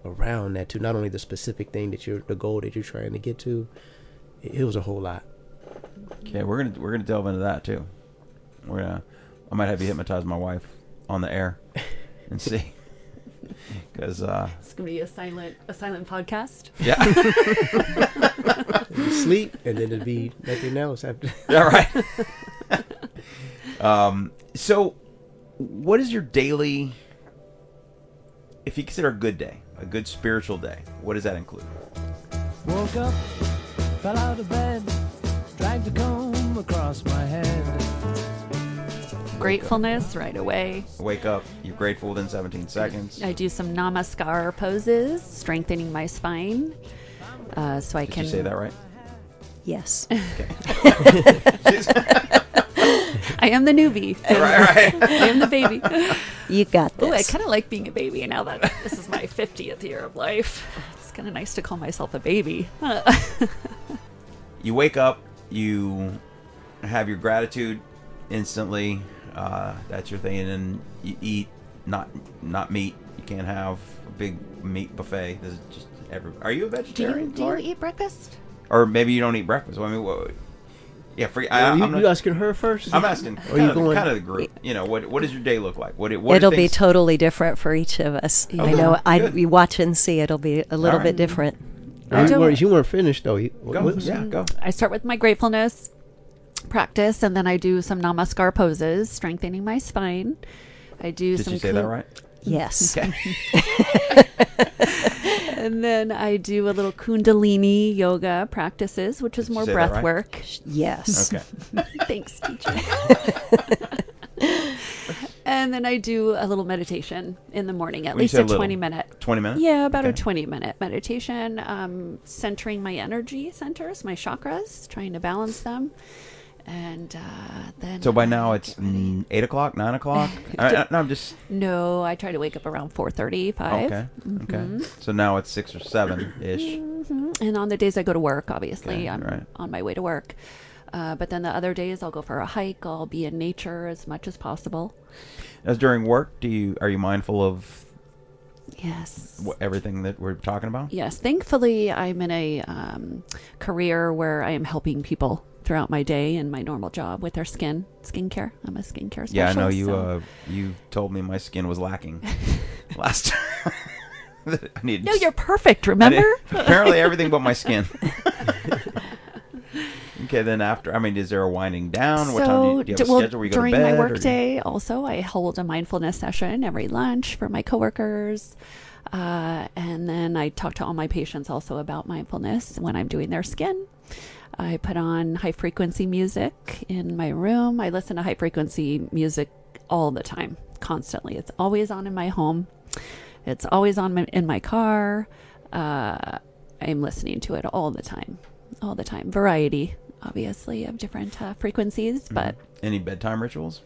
around that too. Not only the specific thing that you're, the goal that you're trying to get to, it heals a whole lot. Okay, we're gonna we're gonna delve into that too. We're gonna. I might have you hypnotize my wife on the air and see. [laughs] [laughs] Because uh, It's gonna be a silent, a silent podcast. yeah, [laughs] You sleep, and then it'd be nothing else after. [laughs] all right. um. So, what is your daily? If you consider a good day, a good spiritual day, what does that include? Woke up, fell out of bed, dragged a comb across my head. Gratefulness right away. Wake up, you're grateful within 17 seconds. I do some namaskar poses, strengthening my spine, uh, so I Did can. you say that right? Yes. [laughs] I am the newbie. [laughs] right, right. I am the baby. You got Oh, I kind of like being a baby now that this is my 50th year of life. It's kind of nice to call myself a baby. [laughs] you wake up, you have your gratitude instantly. Uh, that's your thing, and then you eat not not meat. You can't have a big meat buffet. This is just every. Are you a do you, vegetarian? do you eat breakfast? Or maybe you don't eat breakfast. Well, I mean, what, yeah, for, I, you, I'm, not, you asking her first? I'm asking kind, you of, going- kind of the group. You know, what what does your day look like? What what It'll be totally different for each of us. I know. I good. we watch and see. It'll be a little right. bit different. I You weren't, you weren't finished though. You, Go, yeah, go. I start with my gratefulness practice, and then I do some namaskar poses, strengthening my spine. I do Did some. you say that right? Yes. Okay. [laughs] [laughs] And then I do a little Kundalini yoga practices, which is Did more breath right? work. Yes. Okay. [laughs] Thanks, teacher. And then I do a little meditation in the morning, at When least a little, 20 minute. 20 minutes? Yeah, about a 20 minute meditation, um, centering my energy centers, my chakras, trying to balance them. And uh, then. So by now it's mm, eight o'clock, nine o'clock. [laughs] I, I, no, I'm just No, I try to wake up around 4.30, 5. okay. Okay. So now it's six or seven ish. hmm And on the days I go to work, obviously, Okay, I'm right. on my way to work. Uh, but then the other days, I'll go for a hike. I'll be in nature as much as possible. As during work, do you are you mindful of Yes. everything that we're talking about? Yes. Thankfully, I'm in a um, career where I am helping people throughout my day in my normal job with our skin, skincare. I'm a skincare specialist. Yeah, I know you. so- Uh, you told me my skin was lacking [laughs] last time. [laughs] I need. no, you're perfect. Remember? apparently everything but my skin. [laughs] okay, then after, I mean, is there a winding down? what time do you, do you have well, schedule where you go during to bed? my or- workday, also I hold a mindfulness session every lunch for my coworkers, uh, and then I talk to all my patients also about mindfulness when I'm doing their skin. I put on high frequency music in my room. I listen to high frequency music all the time, constantly. It's always on in my home. It's always on my, in my car. Uh, I'm listening to it all the time, all the time. Variety, obviously, of different uh, frequencies, but Any bedtime rituals?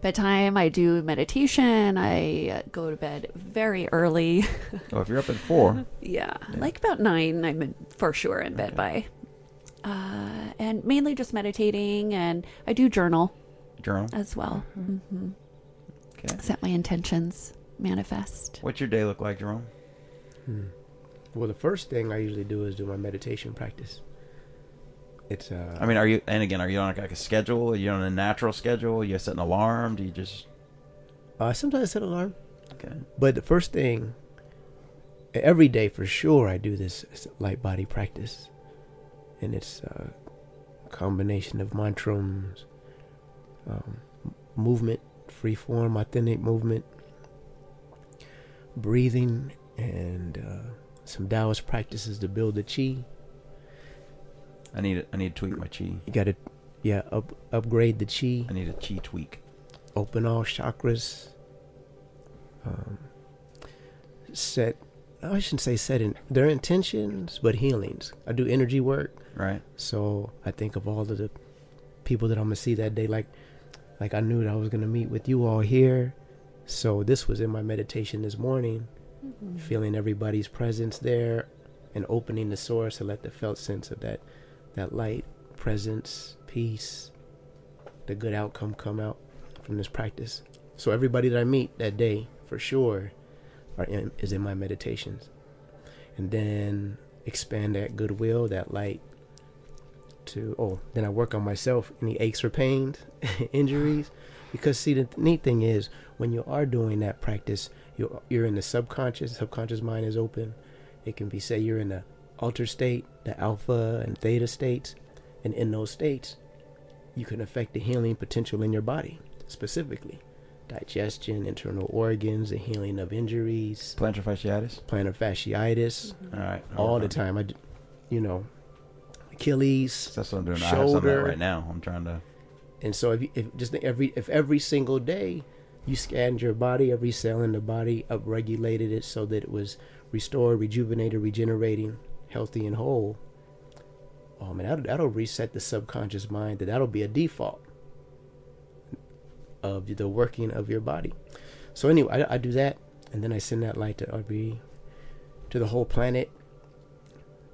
bedtime, I do meditation. I uh, go to bed very early. Oh, if you're up at four, [laughs] yeah, like about nine, I'm in, for sure in bed by. Uh, and mainly just meditating, and I do journal journal. as well. hmm Okay. Set my intentions, manifest. What's your day look like, Jerome? Hmm. Well, the first thing I usually do is do my meditation practice. It's uh. I mean, are you? And again, are you on like a schedule? Are you on a natural schedule? You set an alarm? Do you just? Uh, sometimes I set an alarm. Okay. But the first thing, every day for sure, I do this light body practice, and it's a combination of mantrams, um, movement, free form, authentic movement, breathing, and uh, some Taoist practices to build the chi. I need. I need to tweak my chi. You got to, yeah, up, upgrade the chi. I need a chi tweak. open all chakras. Um, set, I shouldn't say set in their intentions, but healings. I do energy work, Right. so I think of all of the people that I'm gonna see that day. Like, like I knew that I was gonna meet with you all here, so this was in my meditation this morning, mm-hmm. feeling everybody's presence there, and opening the source to let the felt sense of that, that light, presence, peace, the good outcome come out from this practice. So everybody that I meet that day, for sure, are in, is in my meditations, and then expand that goodwill, that light. To oh, then I work on myself. Any aches or pains, [laughs] injuries, because see the neat thing is when you are doing that practice, you're you're in the subconscious. Subconscious mind is open. It can be say you're in the alter state, the alpha and theta states, and in those states, you can affect the healing potential in your body specifically digestion internal organs the healing of injuries Plantar fasciitis. plantar fasciitis All right. I'll all work the time i you know achilles That's what I'm doing. I have some of that shoulder. right now. I'm trying to. and so if, you, if just every if every single day you scanned your body every cell in the body upregulated it so that it was restored rejuvenated regenerating healthy and whole oh man that'll, that'll reset the subconscious mind that that'll be a default of the working of your body so anyway I, I do that and then i send that light to every to the whole planet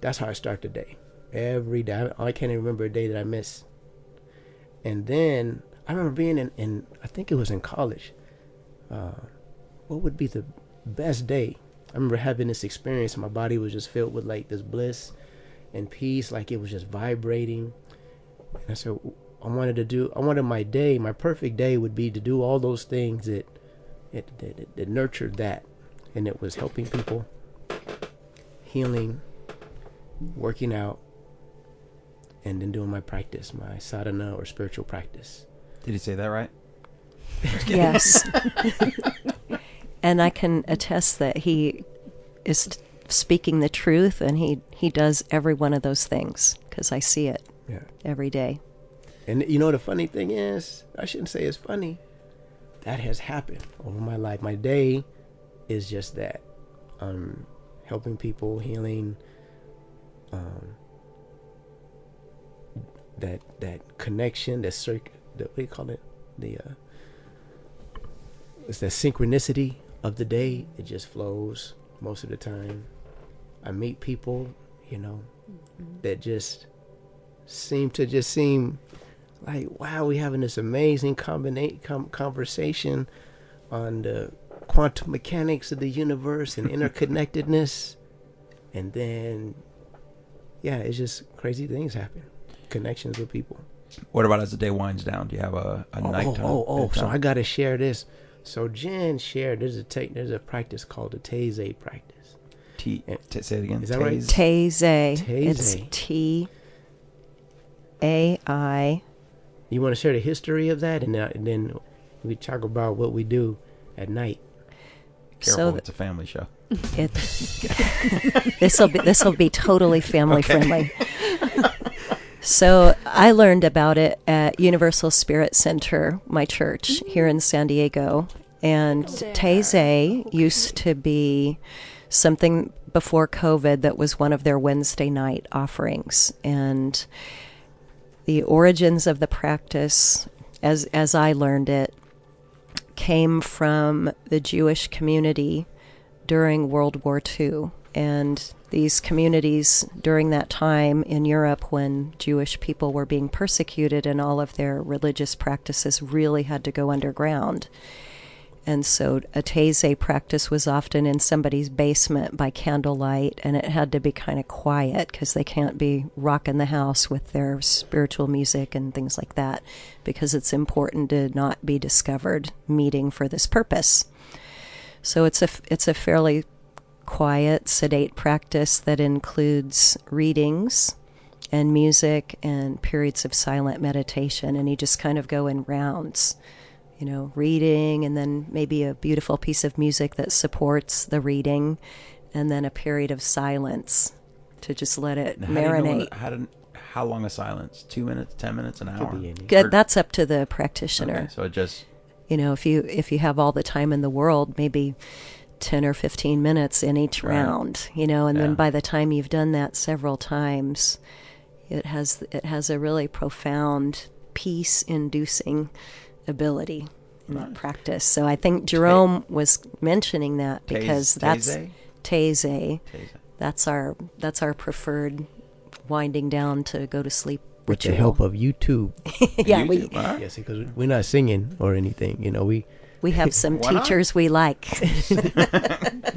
that's how i start the day every day i, can't even remember a day that i miss and then I remember being in, in I think it was in college. Uh, what would be the best day? I remember having this experience. My body was just filled with like this bliss and peace, like it was just vibrating. And I said, I wanted to do. I wanted my day, my perfect day, would be to do all those things that that, that, that nurtured that, and it was helping people, healing, working out, and then doing my practice, my sadhana or spiritual practice. Did he say that right? [laughs] Yes. and I can attest that he is speaking the truth and he, he does every one of those things because I see it Yeah. every day. And you know the funny thing is, I shouldn't say it's funny, that has happened over my life. My day is just that. Um, helping people, healing, um, that that connection, that circ, the, what do you call it? The uh, it's that synchronicity of the day. It just flows most of the time. I meet people, you know, that just seem to just seem like wow, we having this amazing combina- com- conversation on the quantum mechanics of the universe and [laughs] interconnectedness, and then yeah, it's just crazy things happen, connections with people. What about as the day winds down? Do you have a, a Oh, nighttime? oh, oh, so? I gotta share this. So Jen shared there's a take there's a practice called the Taizé practice. T, t- say it again. Is that right? Taizé. It's T A I. You want to share the history of that, and, uh, and then we talk about what we do at night. Careful, So it's a family show. It [laughs] this will be this will be totally family Okay. friendly. [laughs] So I learned about it at Universal Spirit Center, my church here in San Diego, and oh, Taizé used to be something before COVID that was one of their Wednesday night offerings, and the origins of the practice, as as I learned it, came from the Jewish community during World War II. And these communities during that time in Europe, when Jewish people were being persecuted and all of their religious practices really had to go underground. And so a Taizé practice was often in somebody's basement by candlelight, and it had to be kind of quiet because they can't be rocking the house with their spiritual music and things like that because it's important to not be discovered meeting for this purpose. So it's a it's a fairly quiet, sedate practice that includes readings and music and periods of silent meditation, and you just kind of go in rounds. You know, reading, and then maybe a beautiful piece of music that supports the reading, and then a period of silence to just let it Now, how do you know when- marinate. how, do- how long a silence? Two minutes, ten minutes, an hour? Good. That's up to the practitioner. Okay, so it just you know if you if you have all the time in the world maybe 10 or 15 minutes in each Right. round you know and Yeah. then by the time you've done that several times it has it has a really profound peace inducing ability in that practice so i think jerome was mentioning that Tase- because that's Taizé? Taizé. Taizé. that's our that's our preferred winding down to go to sleep With the help of YouTube. [laughs] yeah we yes, because we're not singing or anything. You know, we we have some Why not? teachers we like [laughs]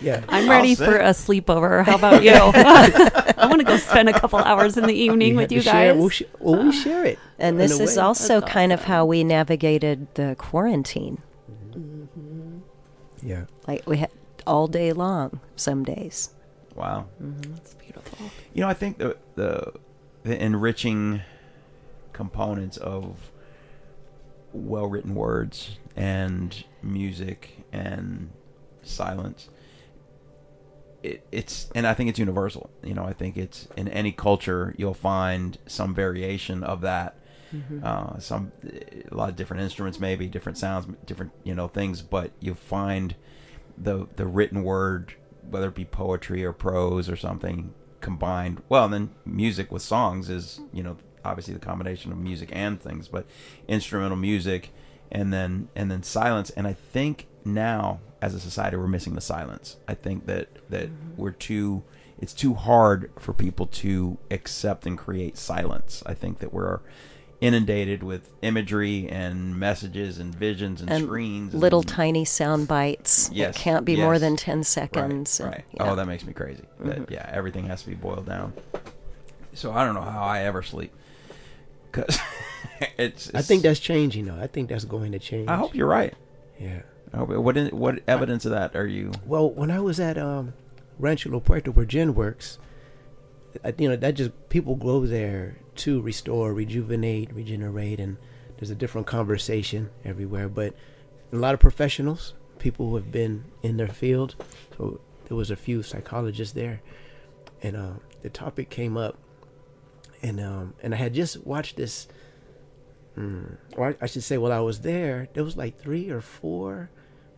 yeah. I'm ready for a sleepover. How [laughs] about you? [laughs] I want to go spend a couple hours in the evening We with you to share- guys. We'll, sh- well, we share it. And this is also That's kind of how we navigated the quarantine. Mm-hmm. Yeah. Like we had all day long some days. wow. Mm-hmm. It's beautiful. You know, I think the the the enriching components of well written words and music and silence it, it's and I think it's universal. You know, I think it's in any culture you'll find some variation of that. Mhm. Uh, some a lot of different instruments, maybe different sounds, different you know things, but you find the the written word, whether it be poetry or prose or something combined. Well, and then music with songs is you know obviously the combination of music and things, but instrumental music and then and then silence. And I think now as a society we're missing the silence. I think that that we're too it's too hard for people to accept and create silence. I think that we're inundated with imagery and messages and visions and, And screens little and, tiny sound bites. Yes, It can't be more than 10 seconds. Right. and- right. yeah. Oh, that makes me crazy. That, Mhm. yeah, everything has to be boiled down. So I don't know how I ever sleep because [laughs] it's, I think that's changing, though. I think that's going to change. I hope you're right. Yeah. Hope- What in, what evidence of that are you? Well, when I was at um, Rancho La Puerta, where Jen works, I, you know, that just people go there to restore, rejuvenate, regenerate, and there's a different conversation everywhere. But a lot of professionals, people who have been in their field. So there was a few psychologists there, and um, the topic came up, and um, and I had just watched this mm, or I, I should say, while I was there, there was like three or four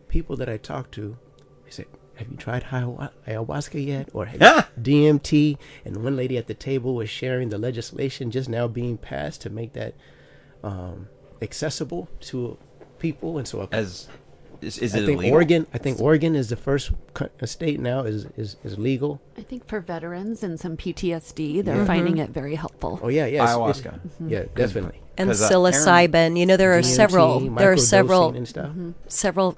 people that I talked to. They said, "Have you tried ayahuasca yet?" Or have you DMT? And one lady at the table was sharing the legislation just now being passed to make that um, accessible to people, and so a- As is, is I it think illegal? Oregon. I think Oregon is the first state now is is, is legal. I think for veterans and some PTSD, they're Yeah. finding it very helpful. Oh yeah, yeah, it's- it's- Ayahuasca. Mm-hmm. Yeah, definitely. And uh, psilocybin. you know, there are DMT, several. There are several and stuff. Mm-hmm. several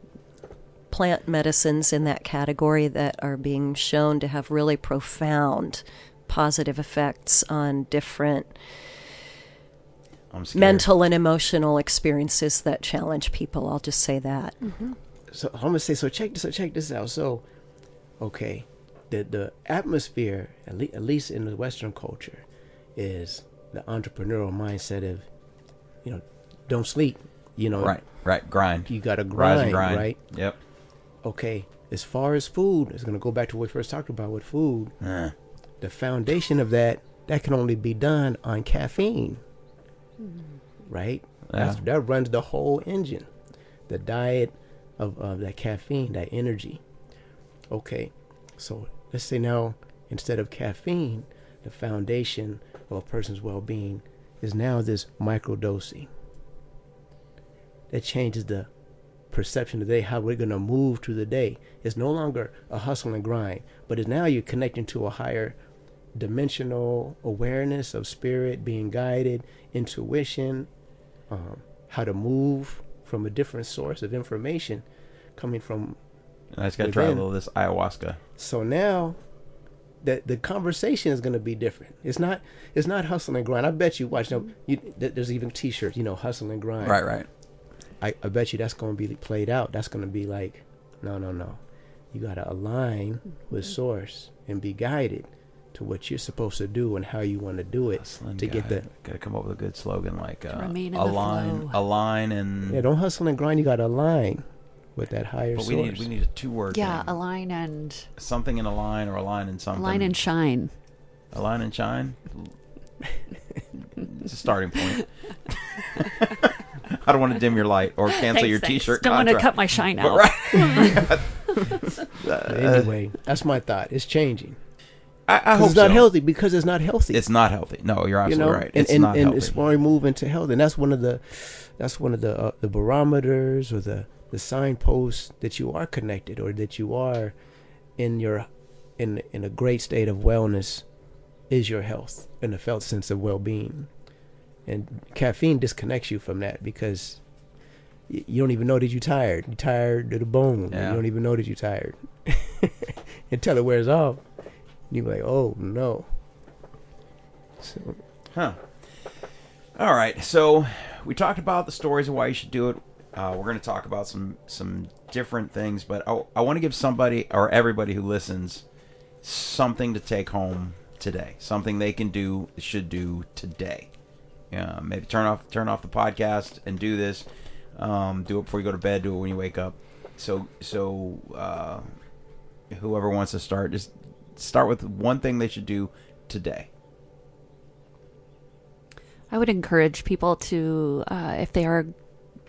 plant medicines in that category that are being shown to have really profound positive effects on different I'm scared. Mental and emotional experiences that challenge people. I'll just say that. So I'm gonna say so. Check this. So check this out. So, okay, the the atmosphere at, le- at least in the Western culture is the entrepreneurial mindset of, you know, don't sleep. You know, Right, right. Grind. You got to Rise grind, and grind. right? Yep. Okay. As far as food, it's gonna go back to what we first talked about with food. Eh. The foundation of that that can only be done on caffeine, right? Yeah. that runs the whole engine. The diet of, of that caffeine, that energy. Okay, so let's say now instead of caffeine, the foundation of a person's well-being is now this microdosing. That changes the perception of the day, how we're going to move through the day. It's no longer a hustle and grind, but it's now you're connecting to a higher dimensional awareness of spirit, being guided, intuition, um, how to move from a different source of information coming from. I just got to try a little of this ayahuasca. So now, that the conversation is going to be different. It's not. It's not hustle and grind. I bet you watch. No, you, there's even T-shirts. You know, hustle and grind. Right, right. I, I bet you that's going to be played out. That's going to be like, no, no, no. You got to align with source and be guided to what you're supposed to do and how you want to do it to get the. Got to come up with a good slogan like uh, remain in the align, flow. align, and Yeah, don't hustle and grind. You got to align with that higher But we need we need a two word. Yeah, align and something in a line or a line in something. align and shine. Align and shine. it's a starting point. [laughs] I don't want to dim your light or cancel Thanks, your thanks. T-shirt. Don't wanna contract. cut my shine out. right. [laughs] But anyway, that's my thought. It's changing. I, I hope it's not so. healthy because it's not healthy. It's not healthy. No, you're absolutely you know? right. And, It's and, not and healthy. it's when we move into health, and that's one of the, that's one of the uh, the barometers or the the signposts that you are connected or that you are in your in in a great state of wellness is your health and a felt sense of well-being and caffeine disconnects you from that because y- you don't even know that you're tired you're tired to the bone Yeah. you don't even know that you're tired [laughs] until it wears off you're like oh no so Huh. All right. So we talked about the stories of why you should do it. Uh, we're going to talk about some some different things, but I, I want to give somebody or everybody who listens something to take home today. Something they can do should do today. Yeah, maybe turn off turn off the podcast and do this. Um, do it before you go to bed. Do it when you wake up. So so uh, whoever wants to start, just start with one thing they should do today. I would encourage people to, uh, if they are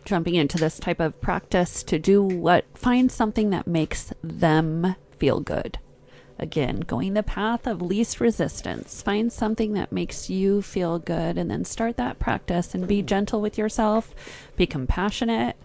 jumping into this type of practice, to do what, find something that makes them feel good. Again, going the path of least resistance. Find something that makes you feel good and then start that practice and be gentle with yourself, be compassionate.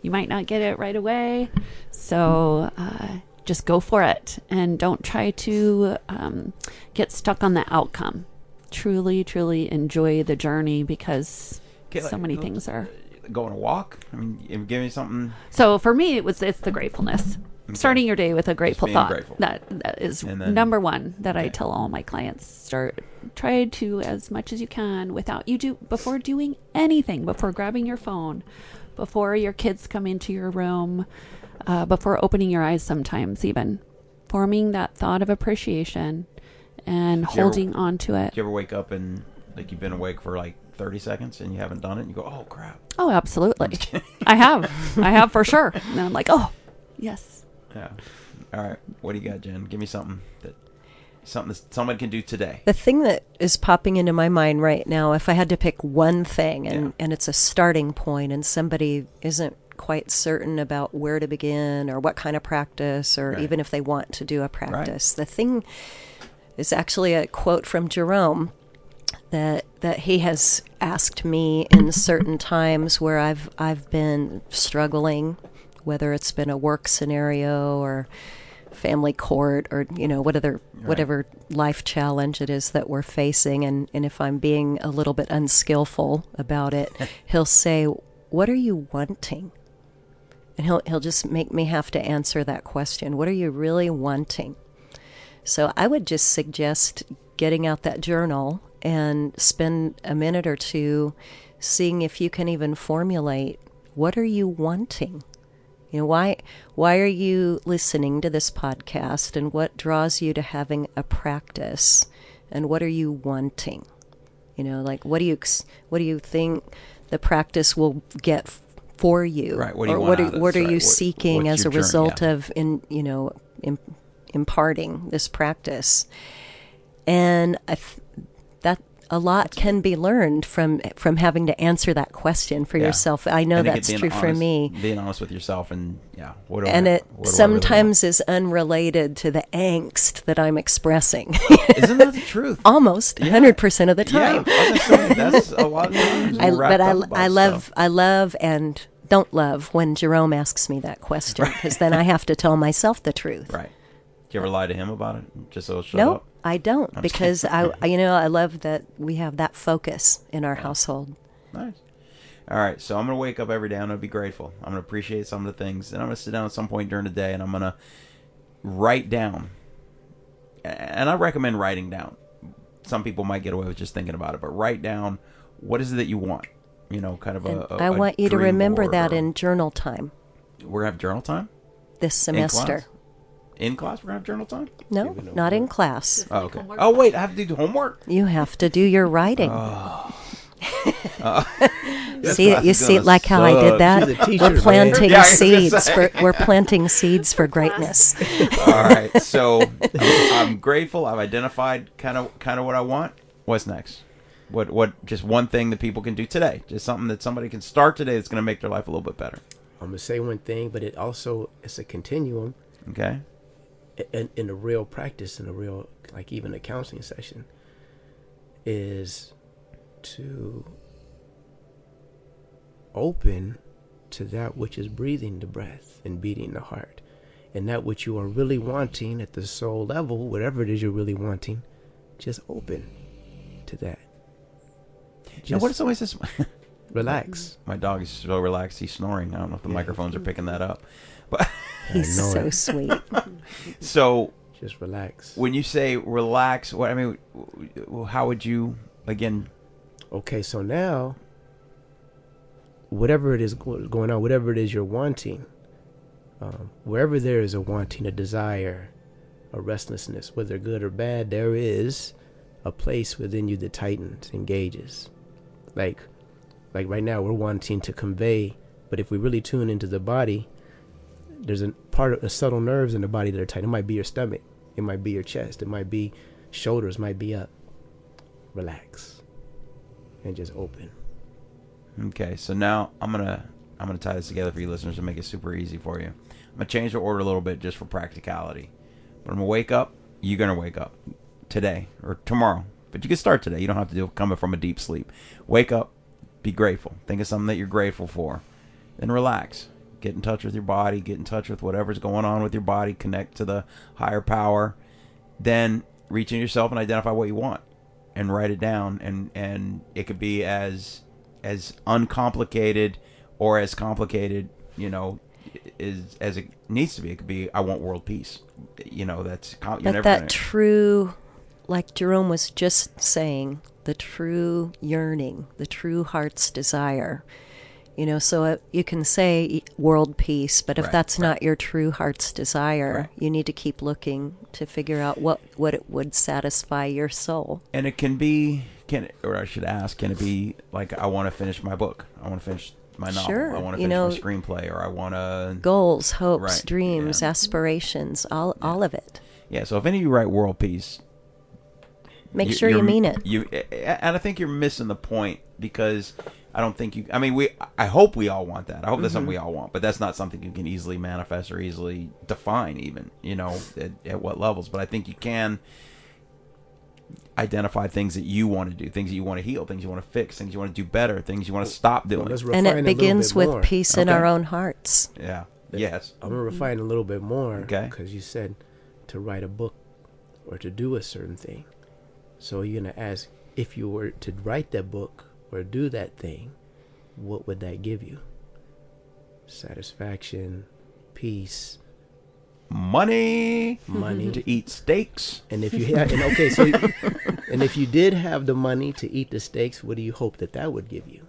You might not get it right away. So, uh, just go for it and don't try to um, get stuck on the outcome. Truly, truly enjoy the journey because Okay, so like, many things are. Go on a walk. I mean, give me something. So for me, it was it's the gratefulness. Starting your day with a grateful thought. grateful. That that is then- number one that I tell all my clients. Start try to as much as you can without you do before doing anything, before grabbing your phone, before your kids come into your room, uh, before opening your eyes. Sometimes even forming that thought of appreciation and Do you ever- holding on to it. Do you ever wake up and like you've been awake for like 30 seconds and you haven't done it and you go, oh crap. Oh, absolutely. I have. I have for sure. And I'm like, oh, yes. Yeah. All right. What do you got, Jen? Give me something that Something that someone can do today. The thing that is popping into my mind right now, if I had to pick one thing and, and it's a starting point and somebody isn't quite certain about where to begin or what kind of practice or Right. even if they want to do a practice, the thing is actually a quote from Jerome that that he has asked me in certain times where I've I've been struggling, whether it's been a work scenario or family court or you know whatever whatever life challenge it is that we're facing. And and if I'm being a little bit unskillful about it [laughs] he'll say what are you wanting and he'll he'll just make me have to answer that question. What are you really wanting? So I would just suggest getting out that journal and spend a minute or two seeing if you can even formulate what are you wanting? You know why why are you listening to this podcast and what draws you to having a practice? And what are you wanting? You know like what do you what do you think the practice will get for you Right, what do you or want what are, what are right, you seeking as a journey, result yeah. of in you know im- imparting this practice and I th- a lot can be learned from from having to answer that question for Yeah. yourself. I know I that's true for me. Being honest with yourself and yeah, what do and I, it I really sometimes is unrelated to the angst that I'm expressing. [laughs] Isn't that the truth? Almost 100% of the time. Yeah, I was gonna say, [laughs] that's a lot of I, but I, I love stuff. I love and don't love when Jerome asks me that question because then I have to tell myself the truth. Right. Do you ever lie to him about it? Just so shut no, up? I don't I'm because. I, I, [laughs] you know, I love that we have that focus in our household. Nice. All right, so I'm gonna wake up every day. And I'm gonna be grateful. I'm gonna appreciate some of the things, and I'm gonna sit down at some point during the day, and I'm gonna write down. And I recommend writing down. Some people might get away with just thinking about it, but write down what is it that you want. You know, kind of a. a I a want you to remember board that or- in journal time We're gonna have journal time this semester. Class? In class, we're gonna have journal time. No, not in class. Oh, okay. Oh wait, I have to do homework. You have to do your writing. [laughs] Uh, see, class you see, gonna like how I did that. Teacher, we're planting Yeah, I was gonna seeds for we're planting seeds for greatness. [laughs] All right, so I'm, I'm grateful. I've identified kind of kind of what I want. What's next? What what? Just one thing that people can do today. Just something that somebody can start today that's going to make their life a little bit better. I'm gonna say one thing, but it also it's a continuum. Okay. In, in a real practice, in a real like even a counseling session, is to open to that which is breathing the breath and beating the heart, and that which you are really wanting at the soul level, whatever it is you're really wanting, just open to that. You know what? It's always this. relax. My dog is so relaxed. He's snoring. I don't know if the microphones are picking that up, He's so it. sweet. [laughs] so just relax. When you say relax, what I mean, w- w- how would you again? Okay, so now, whatever it is going on, whatever it is you're wanting, um, wherever there is a wanting, a desire, a restlessness, whether good or bad, there is a place within you that tightens, engages. Like, like right now, we're wanting to convey, but if we really tune into the body, there's a part of the subtle nerves in the body that are tight. It might be your stomach, it might be your chest, it might be shoulders, might be up. Relax and just open. Okay, so now I'm gonna I'm gonna tie this together for you listeners to make it super easy for you. I'm gonna change the order a little bit just for practicality. But I'm gonna wake up. You're gonna wake up today or tomorrow, but you can start today. You don't have to do it coming from a deep sleep. Wake up, be grateful. Think of something that you're grateful for, then relax. Get in touch with your body. Get in touch with whatever's going on with your body. Connect to the higher power. Then reach in yourself and identify what you want, and write it down. And and it could be as as uncomplicated or as complicated, you know, is as it needs to be. It could be I want world peace. You know, that's com- you're But never that gonna, true, like Jerome was just saying, the true yearning, the true heart's desire. You know, so it, you can say world peace, but if Right, that's not your true heart's desire, Right. you need to keep looking to figure out what, what it would satisfy your soul. and it can be can it, or I should ask, can it be like I want to finish my book, I want to finish my novel, Sure, I want to you finish know, my screenplay, or I want to Goals, hopes, Right, dreams, aspirations, all, all of it. Yeah, so if any of you write world peace, Make sure you mean it. You and I think you're missing the point because I don't think you. I mean, we. I hope we all want that. I hope that's something we Mm-hmm. all want, but that's not something you can easily manifest or easily define, even you know at, at what levels. But I think you can identify things that you want to do, things that you want to heal, things you want to fix, things you want to do better, things you want to stop doing. let's And it begins with more. peace in our own hearts. yeah. Yes. I'm gonna refine a little bit more. Okay. Because you said to write a book or to do a certain thing. So you're gonna ask if you were to write that book or do that thing, what would that give you? Satisfaction, peace, Money. money. To eat steaks. And if you had, and okay, so, and if you did have the money to eat the steaks, what do you hope that that would give you?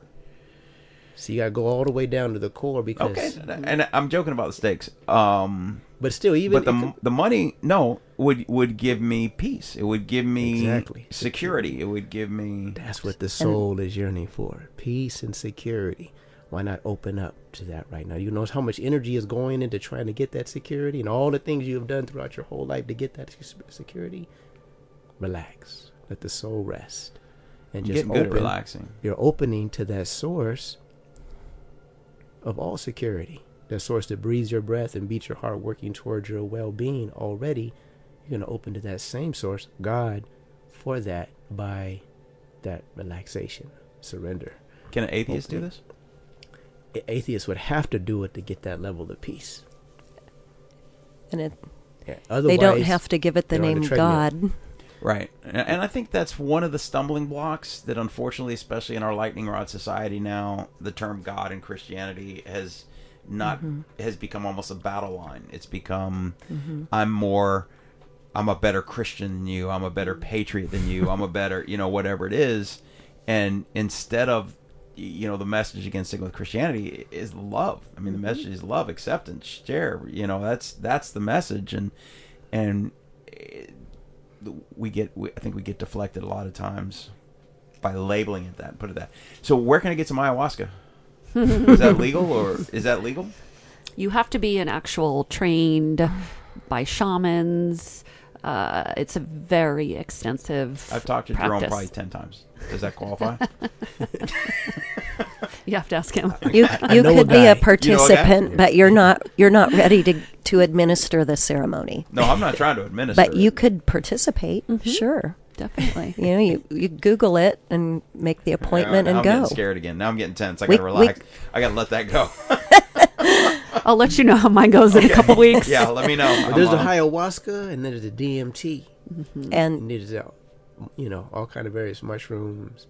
So you gotta go all the way down to the core because, Okay, and I'm joking about the stakes. Um, but still, even but the the money no would would give me peace. It would give me Exactly. security. It would give me That's what the soul is yearning for peace and security. Why not open up to that right now? You know how much energy is going into trying to get that security and all the things you have done throughout your whole life to get that security? Relax. Let the soul rest. And just getting good open. relaxing. You're opening to that source of all security. That source that breathes your breath and beats your heart working towards your well being already. You're going to open to that same source, God, for that by that relaxation, surrender. Can an atheist do this? A- Atheists would have to do it to get that level of peace. And it, Yeah, they don't have to give it the name treadmill. God. Right, and, and I think that's one of the stumbling blocks that, unfortunately, especially in our lightning rod society now, the term God in Christianity has not mm-hmm. has become almost a battle line. It's become mm-hmm. I'm more, I'm a better Christian than you. I'm a better mm-hmm. patriot than you. I'm a better, you know, whatever it is. And instead of, you know, the message again sticking with Christianity is love. I mean, the message is love, acceptance, share. You know, that's that's the message, and and eh, we get we, I think we get deflected a lot of times by labeling it that put it that. So where can I get some ayahuasca? [laughs] is that legal or is that legal? You have to be an actual trained by shamans. Uh, it's a very extensive. I've talked to Jerome probably ten times. Does that qualify? [laughs] [laughs] You have to ask him. You I you know a could be guy. a You know a participant, but you're not you're not ready to to administer the ceremony. no, I'm not trying to administer. But you could participate, sure. Definitely. You know, you, you Google it and make the appointment All right, now and I'm go. getting scared again. Now I'm getting tense. I We- gotta we- relax. I gotta let that go. [laughs] I'll let you know how mine goes in a couple weeks. yeah, let me know. But there's the on. ayahuasca and then there's the DMT. And And there's, uh, you know, all kind of various mushrooms.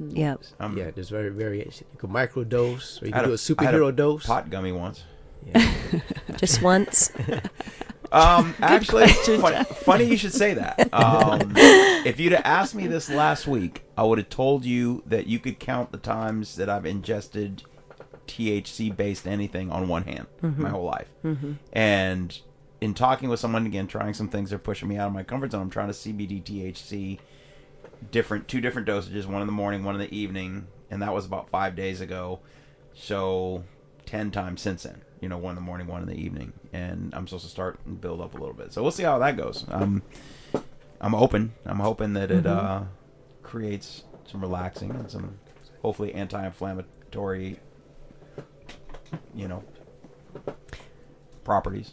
yeah, I'm- yeah, there's very variation. You can microdose or you I had can do a I had superhero dose. Pot gummy once. Yeah. [laughs] just once. [laughs] Um, actually, funny, funny you should say that. [laughs] Um, if you'd have asked me this last week, I would have told you that you could count the times that I've ingested THC based anything on one hand my whole life. And in talking with someone again, trying some things, they're pushing me out of my comfort zone. I'm trying to CBD THC different, two different dosages, one in the morning, one in the evening, and that was about five days ago. So ten times since then. You know, one in the morning, one in the evening, and I'm supposed to start and build up a little bit. So we'll see how that goes. Um, I'm open. I'm hoping that it uh, creates some relaxing and some hopefully anti-inflammatory, you know, properties.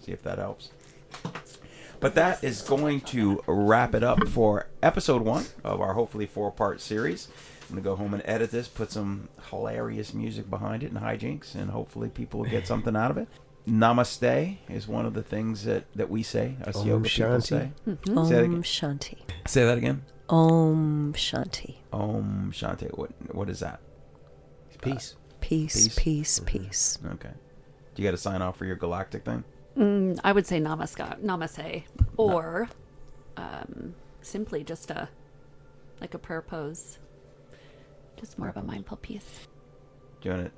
See if that helps. But that is going to wrap it up for episode one of our hopefully four part series. I'm going to go home and edit this, put some hilarious music behind it and hijinks, and hopefully people will get something out of it. Namaste is one of the things that, that we say, us Om yoga people Shanti. say. Om Say that again. Shanti. Say that again. Om Shanti. Om Shanti. What What is that? Peace. Peace, Peace. peace, peace. Okay. Do you got to sign off for your galactic thing? Mm, I would say namaskar, namaste, or um, simply just a like a prayer pose. Just more of a mindful piece. Do you want it?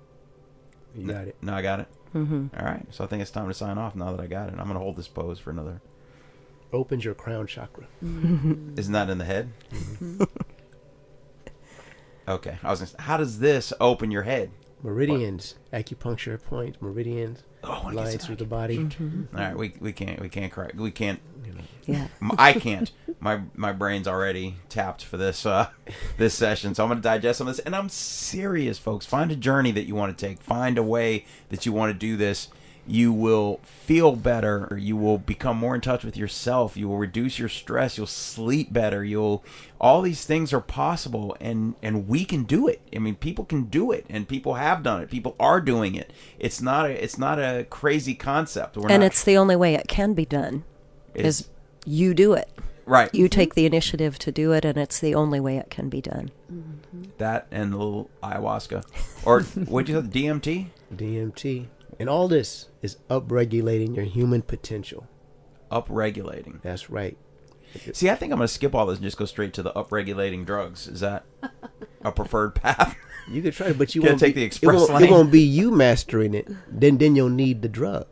You got it. No, I got it. Mm-hmm. right. So I think it's time to sign off now that I got it. I'm going to hold this pose for another. Opens your crown chakra. Isn't that in the head? [laughs] okay. I was going to say, how does this open your head? Meridians, acupuncture points, meridians, Oh, I wanna get lines some through the body. All right. We, we can't, we can't correct, we can't, Yeah. I can't my my brain's already tapped for this uh this session, so I'm gonna digest some of this. And I'm serious, folks. Find a journey that you want to take. Find a way that you want to do this. You will feel better. You will become more in touch with yourself. You will reduce your stress. You'll sleep better. You'll all these things are possible, and and we can do it. I mean, people can do it, and people have done it. People are doing it. It's not a it's not a crazy concept. We're and not, it's the only way it can be done. It's- Is you do it. Right. You take the initiative to do it, and it's the only way it can be done. that and a little ayahuasca, or [laughs] what do you say, DMT. DMT. And all this is upregulating your human potential. Upregulating. That's right. See, I think I'm going to skip all this and just go straight to the upregulating drugs. Is that a preferred path? You could try but you won't take be- the express it won't, lane. It won't be you mastering it. Then then you'll need the drug.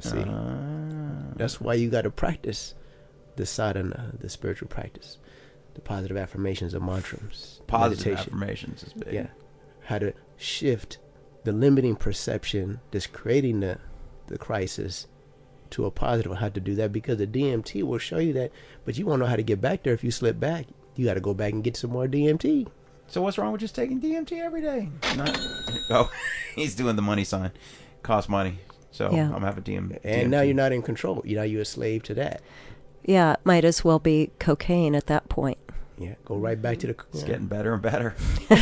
See, Ah. that's why you got to practice the sadhana, the spiritual practice, the positive affirmations, the mantras, Positive meditation. affirmations is big. Yeah, how to shift the limiting perception that's creating the the crisis to a positive. on How to do that because the DMT will show you that, but you won't know how to get back there if you slip back. You got to go back and get some more DMT. So what's wrong with just taking DMT every day? Not, [laughs] oh, [laughs] he's doing the money sign. Cost money. So Yeah. I'm having DM. DMT. And now you're not in control. You know you're a slave to that. Yeah, it might as well be cocaine at that point. Yeah, go right back to the. It's getting better and better. [laughs]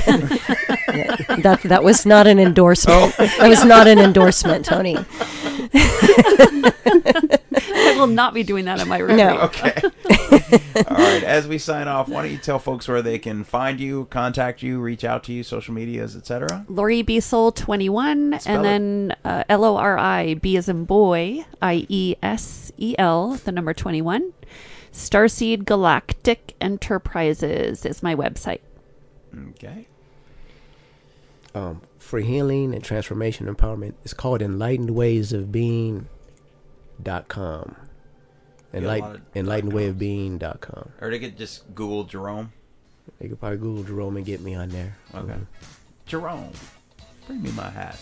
That that was not an endorsement. [laughs] That was not an endorsement, Tony. [laughs] I will not be doing that in my retreat. No. Okay. All right. As we sign off, why don't you tell folks where they can find you, contact you, reach out to you, social medias, etc. Lori B Soul 21, and then uh, L O R I B as in boy, I E S E L, the number 21. Starseed Galactic Enterprises is my website. Okay. um, for healing and transformation empowerment. It's called enlightened ways of being dot com. Got a lot Enlightened, of enlightened way of being dot com. Or they could just Google Jerome. They could probably Google Jerome and get me on there. Okay. Mhm. Jerome, bring me my hat.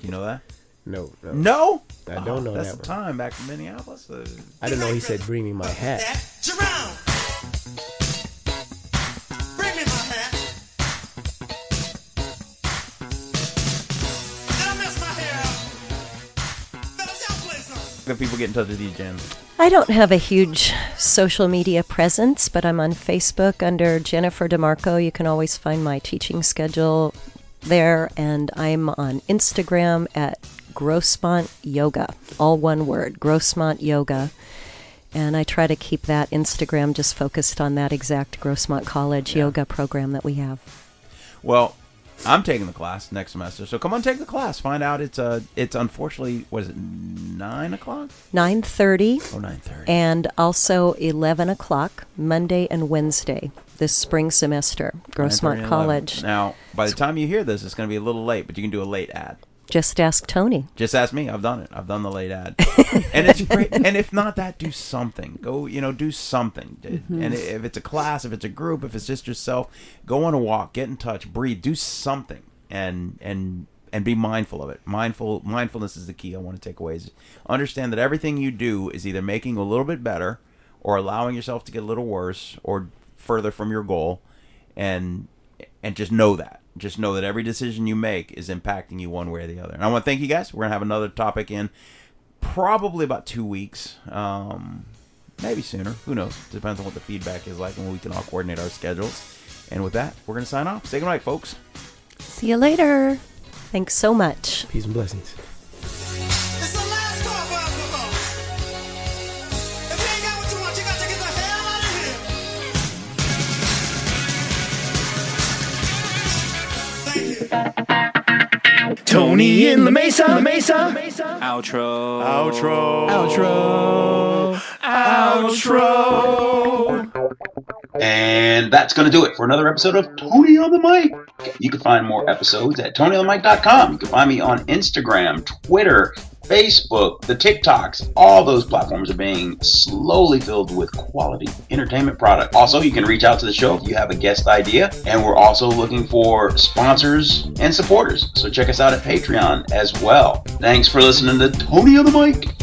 You know that? [laughs] No, no. No? I don't know That's that the one. time back in Minneapolis. Uh, I didn't know he said bring me my hat. Jerome! Bring me my hat. Did I mess my hair up? Fellas, y'all play something. Can people get in touch with you, Jen? I don't have a huge social media presence, but I'm on Facebook under Jennifer DeMarco. You can always find my teaching schedule there, and I'm on Instagram at Grossmont Yoga, all one word, Grossmont Yoga. And I try to keep that Instagram just focused on that exact Grossmont College yoga program that we have. Well, I'm taking the class next semester, so come on, take the class. Find out it's uh it's unfortunately what is it nine o'clock? 9:30 Oh, 9:30. and also 11 o'clock Monday and Wednesday this spring semester, 9:30 Grossmont College. Now, by the time you hear this, it's going to be a little late, but you can do a late ad. Just ask Tony. Just ask me. I've done it. I've done the late ad, [laughs] and it's great. And if not that, do something. Go, you know, do something. Mhm. And if it's a class, if it's a group, if it's just yourself, go on a walk, get in touch, breathe, do something, and and and be mindful of it. Mindful mindfulness is the key. I want to take away is understand that everything you do is either making a little bit better, or allowing yourself to get a little worse, or further from your goal, and and just know that. Just know that every decision you make is impacting you one way or the other. And I want to thank you guys. We're gonna have another topic in probably about two weeks, um, maybe sooner. Who knows? Depends on what the feedback is like and when we can all coordinate our schedules. And with that, we're gonna sign off. Say goodnight, folks. See you later. Thanks so much. Peace and blessings. Tony in the Mesa, the Mesa. Outro. Outro. Outro. Outro. And that's going to do it for another episode of Tony on the Mic. You can find more episodes at TonyOnTheMic.com. You can find me on Instagram, Twitter, Facebook, the TikToks. All those platforms are being slowly filled with quality entertainment product. Also, you can reach out to the show if you have a guest idea. And we're also looking for sponsors and supporters. So check us out at Patreon as well. Thanks for listening to Tony on the Mic.